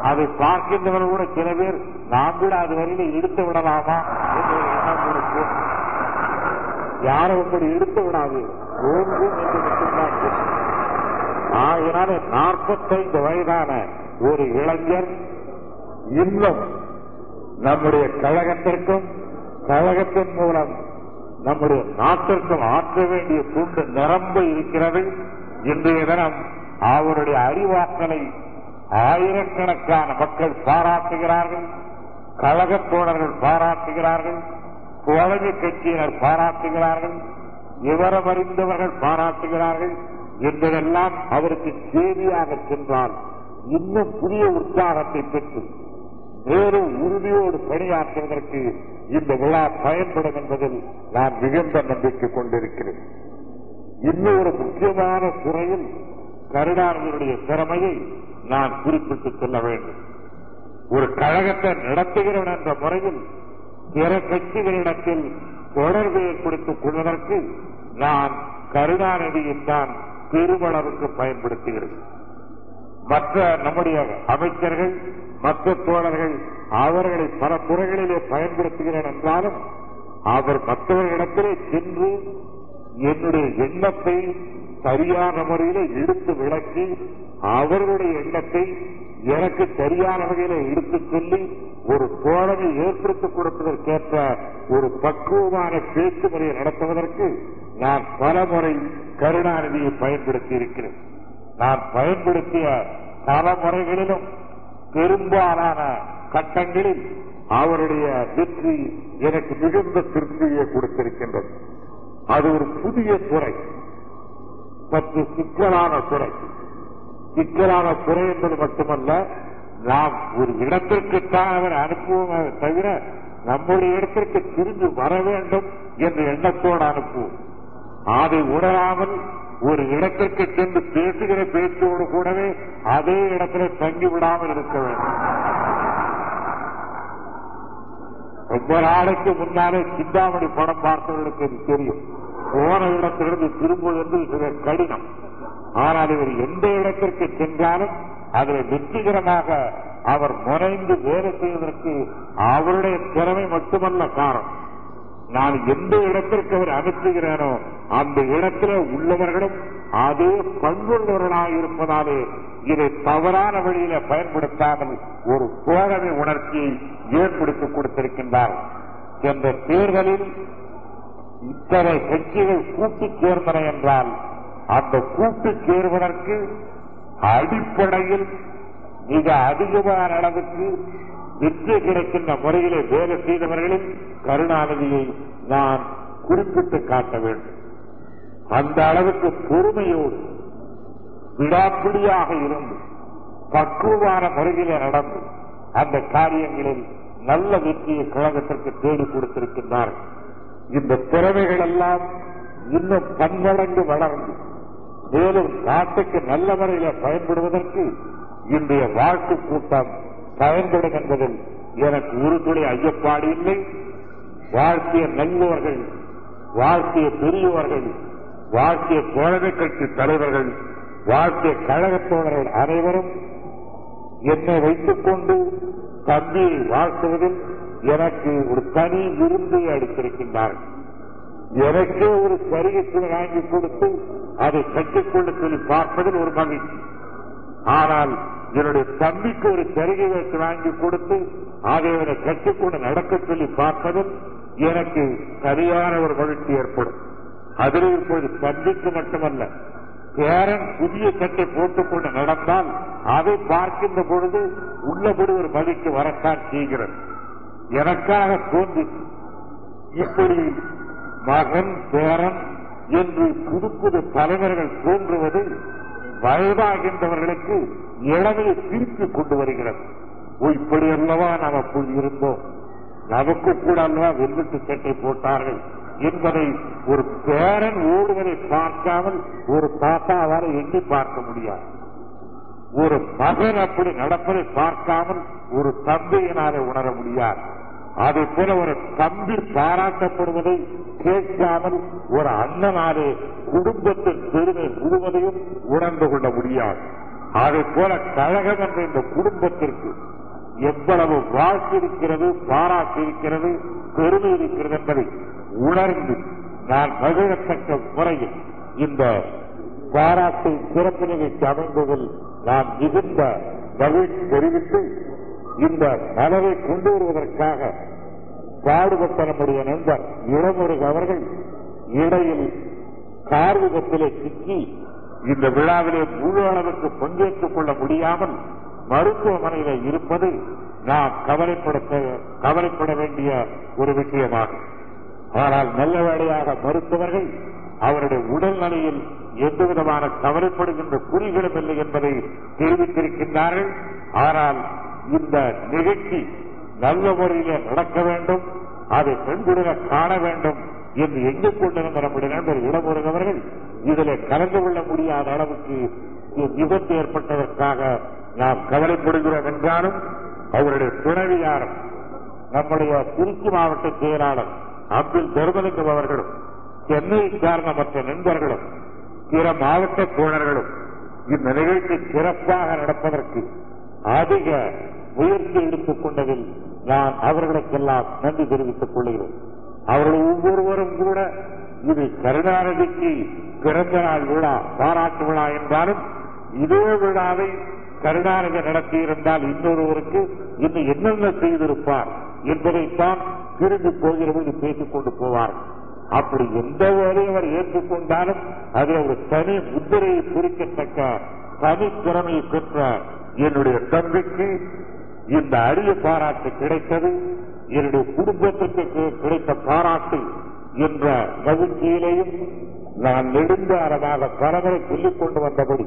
அதை பார்க்கின்றவர் கூட சில பேர் நாம் கூட அது வரையில இழுத்து விடலாமா? என்று எண்ணம் யாரும் அப்படி இழுத்து விடாது. ஓங்கும் என்று மட்டும்தான் ஆகினால நாற்பத்தைந்து வயதான ஒரு இளைஞர் இன்னும் நம்முடைய கழகத்திற்கும் கழகத்தின் மூலம் நம்முடைய நாட்டிற்கும் ஆற்ற வேண்டிய துண்டு நிரம்ப இருக்கிறது. இன்றைய தினம் அவருடைய அறிவாற்றலை ஆயிரக்கணக்கான மக்கள் பாராட்டுகிறார்கள். கழகத் தோழர்கள் பாராட்டுகிறார்கள். குழந்தை கட்சியினர் பாராட்டுகிறார்கள். விவரம் அறிந்தவர்கள் பாராட்டுகிறார்கள். என்பதெல்லாம் அவருக்கு செய்தியாக சென்றால் இன்னும் புதிய உற்சாகத்தை பெற்று வேறு உறுதியோடு பணியாற்றுவதற்கு இந்த விழா பயன்படும் என்பதில் நான் மிகுந்த நம்பிக்கை கொண்டிருக்கிறேன். இன்னும் ஒரு முக்கியமான துறையில் கருணாநிதியுடைய திறமையை நான் குறிப்பிட்டு சொல்ல வேண்டும். ஒரு கழகத்தை நடத்துகிறவன் என்ற முறையில் பிற கட்சிகளிடத்தில் தொடர்பு ஏற்படுத்திக் கொள்வதற்கு நான் கருணாநிதியின் தான் பெருமளவுக்கு பயன்படுத்துகிறேன். மற்ற நம்முடைய அமைச்சர்கள் மற்ற தோழர்கள் அவர்களை பல துறைகளிலே பயன்படுத்துகிறேன் என்றாலும் அவர் மற்றவர்களிடத்திலே சென்று என்னுடைய எண்ணத்தை சரியான முறையில எடுத்து விளக்கி அவர்களுடைய எண்ணத்தை எனக்கு சரியான வகையில எடுத்து சொல்லி ஒரு தோழமை ஏற்படுத்திக் கொடுப்பதற்கேற்ற ஒரு பக்குவமான பேச்சு முறையை நடத்துவதற்கு நான் பல முறை கருணாநிதியை பயன்படுத்தி இருக்கிறேன். நான் பயன்படுத்திய பல முறைகளிலும் பெரும்பாலான கட்டங்களில் அவருடைய வெற்றி எனக்கு மிகுந்த திருப்தியை கொடுத்திருக்கின்றது. அது ஒரு புதிய துறை. சற்று சிக்கலான துறை. சிக்கலான துறை என்பது மட்டுமல்ல நாம் ஒரு இடத்திற்குத்தான் அவர் அனுப்புவோம். தவிர நம்முடைய இடத்திற்கு திரும்பி வர வேண்டும் என்ற எண்ணத்தோடு அனுப்புவோம். அதை உணராமல் ஒரு இடத்திற்கு சென்று பேசுகிற பேச்சோடு கூடவே அதே இடத்துல தங்கி விடாமல் இருக்க வேண்டும். ரொம்ப நாளைக்கு முன்னாலே சிந்தாமணி படம் பார்த்தவர்களுக்கு அது தெரியும். போன இடத்திலிருந்து திரும்புவது மிக கடினம். ஆனால் இவர் எந்த இடத்திற்கு சென்றாலும் அதில் வெற்றிகரமாக அவர் முனைந்து வேலை செய்வதற்கு அவருடைய திறமை மட்டுமல்ல காரணம். நான் எந்த இடத்திற்கு அவர் அனுப்புகிறானோ அந்த இடத்துல உள்ளவர்களும் அதே பண்புள்ளவர்களாக இருப்பதாலே இதை தவறான வழியில பயன்படுத்தாமல் ஒரு தோழமை உணர்ச்சியை ஏற்படுத்தி கொடுத்திருக்கின்றார். என்ற தேர்தலில் இத்தனை கட்சிகள் கூட்டு சேர்ந்தன என்றால் அந்த கூட்டு சேர்வதற்கு அடிப்படையில் மிக அதிகமான அளவுக்கு வெற்றி கிடைக்கின்ற முறையிலே வேலை செய்தவர்களின் கருணாநிதியை நான் குறிப்பிட்டு காட்ட வேண்டும். அந்த அளவுக்கு பொறுமையோடு விடாப்பிடியாக இருந்து பக்குவமான முறையிலே நடந்து அந்த காரியங்களில் நல்ல வெற்றியை கழகத்திற்கு தேடி கொடுத்திருக்கின்றார்கள் இந்த திறமைகள் எல்லாம் இன்னும் பன்மடங்கு வளர்ந்து மேலும் நாட்டுக்கு நல்ல முறையில பயன்படுவதற்கு இன்றைய வாழ்த்து கூட்டம் பயன்படும் என்பதில் எனக்கு ஒரு துளை ஐயப்பாடு இல்லை. வாழ்க்கையை நல்லவர்கள் வாழ்க்கைய பெரியவர்கள் வாழ்க்கையை தோழமை கட்சி தலைவர்கள் வாழ்த்திய கழகத்தோழர்கள் அனைவரும் என்னை வைத்துக் கொண்டு தம்பியை வாழ்த்துவதில் எனக்கு ஒரு தனி விருந்தை அளித்திருக்கின்றார்கள். எனக்கே ஒரு சரிகத்தில் வாங்கி கொடுத்து அதை கட்டிக்கொள்ள சொல்லி பார்ப்பதில் ஒரு மகிழ்ச்சி. ஆனால் என்னுடைய தம்பிக்கு ஒரு சரிகை வைத்து வாங்கி கொடுத்து ஆகியவரை அவரை நடக்க சொல்லி பார்ப்பதும் எனக்கு சரியான ஒரு மகிழ்ச்சி ஏற்படும். அதில் இப்போது தம்பிக்கு மட்டுமல்ல பேரன் புதிய சட்டை போட்டுக்கொண்டு நடந்தால் அதை பார்க்கின்ற பொழுது உள்ளபடி ஒரு மதிக்கு வரத்தான் செய்கிறது. எனக்காக தோன்றி இப்படி மகன் பேரன் என்று புது புது தலைவர்கள் தோன்றுவது வயதாகின்றவர்களுக்கு இளமையை திருப்பி கொண்டு வருகிறது. ஓ இப்படி அல்லவா நாம் அப்போது இருந்தோம்? நமக்கு கூட அல்லவா வெள்ளிட்டு சட்டை போட்டார்கள் என்பதை ஒரு பேரன் ஓடுவதை பார்க்காமல் ஒரு தாத்தாவால் எண்ணி பார்க்க முடியாது. ஒரு மகன் அப்படி நடப்பதை பார்க்காமல் ஒரு தந்தையினாலே உணர முடியாது. அதே போல ஒரு தம்பி பாராட்டப்படுவதை கேட்காமல் ஒரு அண்ணனாலே குடும்பத்தின் பெருமை முழுவதையும் உணர்ந்து கொள்ள முடியாது. அதே போல கழகம் என்ற இந்த குடும்பத்திற்கு எவ்வளவு வாழ்த்திருக்கிறது பாராட்டிருக்கிறது பெருமை இருக்கிறது என்பதை உணர்ந்து நான் மகிழத்தக்க முறையில் இந்த பாராட்டு சிறப்பு நிகழ்ச்சி அமைந்ததில் நான் மிகுந்த மகிழ்ச்சி தெரிவித்து இந்த மலரை கொண்டு வருவதற்காக பாடுபட்ட நம்முடைய நண்பர் இளமுருக அவர்கள் இடையில் கார் விபத்திலே சிக்கி இந்த விழாவிலே முழு அளவுக்கு பங்கேற்றுக் கொள்ள முடியாமல் மருத்துவமனையில் இருப்பது நாம் கவலைப்படுத்த கவலைப்பட வேண்டிய ஒரு விஷயமாகும். ஆனால் நல்ல வேளையாக மருத்துவர்கள் அவருடைய உடல்நிலையில் எந்த விதமான கவலைப்படுகின்ற குறிகளும் இல்லை என்பதை தெரிவித்திருக்கின்றார்கள். ஆனால் இந்த நிகழ்ச்சி நல்ல முறையிலே நடக்க வேண்டும் அதை பெண்குடில காண வேண்டும் என்று எங்கு கொண்டிருந்த நம்முடைய நண்பர் இளமுருகன் அவர்கள் இதில் கலந்து கொள்ள முடியாத அளவுக்கு விபத்து ஏற்பட்டதற்காக நாம் கவலைப்படுகிறோம் என்றாலும் அவருடைய துணைவியார் நம்முடைய திருச்சி மாவட்ட செயலாளர் அப்துல் தர்மலிங்கம் அவர்களும் சென்னையை சார்ந்த மற்ற நண்பர்களும் பிற மாவட்ட தோழர்களும் இந்த நிகழ்ச்சி சிறப்பாக நடப்பதற்கு அதிக முயற்சி எடுத்துக் கொண்டதில் நான் அவர்களுக்கெல்லாம் நன்றி தெரிவித்துக் கொள்கிறேன். அவர்கள் ஒவ்வொருவரும் கூட இது கருணாநிதிக்கு பிறந்த நாள் விழா பாராட்டு விழா என்றாலும் இதே விழாவை கருணாநிதி நடத்தியிருந்தால் இன்னொருவருக்கு இன்னும் என்னென்ன செய்திருப்பார் என்பதைத்தான் திரும்பி போகிறவர்கள் பேசிக் கொண்டு போவார்கள். அப்படி எந்த வேலையை அவர் ஏற்றுக்கொண்டாலும் அது ஒரு தனி முத்திரையை குறிக்கத்தக்க தனி திறமையை பெற்ற என்னுடைய தம்பிக்கு இந்த அரிய பாராட்டு கிடைத்தது என்னுடைய குடும்பத்திற்கு கிடைத்த பாராட்டு என்ற மகிழ்ச்சியிலையும் நான் நெடுங்காலமாக பலமுறை சொல்லிக் கொண்டு வந்தபடி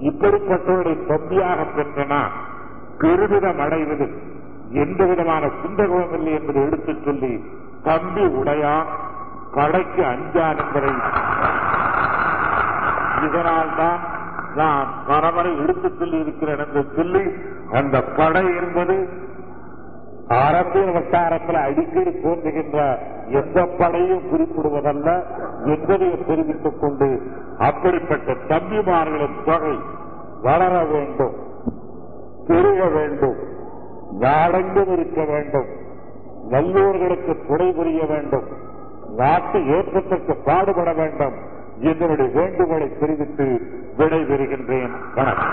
இப்படிப்பட்டவருடைய தம்பியாக பெற்றனா பெருமிதம் அடைவது எந்த விதமான குந்தகமும் இல்லை என்பதை எடுத்துச் சொல்லி தம்பி உடையா படைக்கு அஞ்சான் என்பதை இதனால்தான் நான் பரவரை எடுத்துச் சொல்லி இருக்கிறேன் என்று சொல்லி அந்த படை என்பது அரசியல் வட்டாரத்தில் அடிக்கடி தோன்றுகின்ற எந்த படையும் குறிப்பிடுவதல்ல என்பதை தெரிவித்துக் கொண்டு அப்படிப்பட்ட தம்பிமார்களின் தொகை வளர வேண்டும் பெருக வேண்டும் நாடெங்கும் இருக்க வேண்டும் நல்லூர்களுக்கு துணை புரிய வேண்டும். நாட்டு ஏற்றத்திற்கு பாடுபட வேண்டும். என்னுடைய வேண்டுகோளை தெரிவித்து விடைபெறுகின்றேன். வணக்கம்.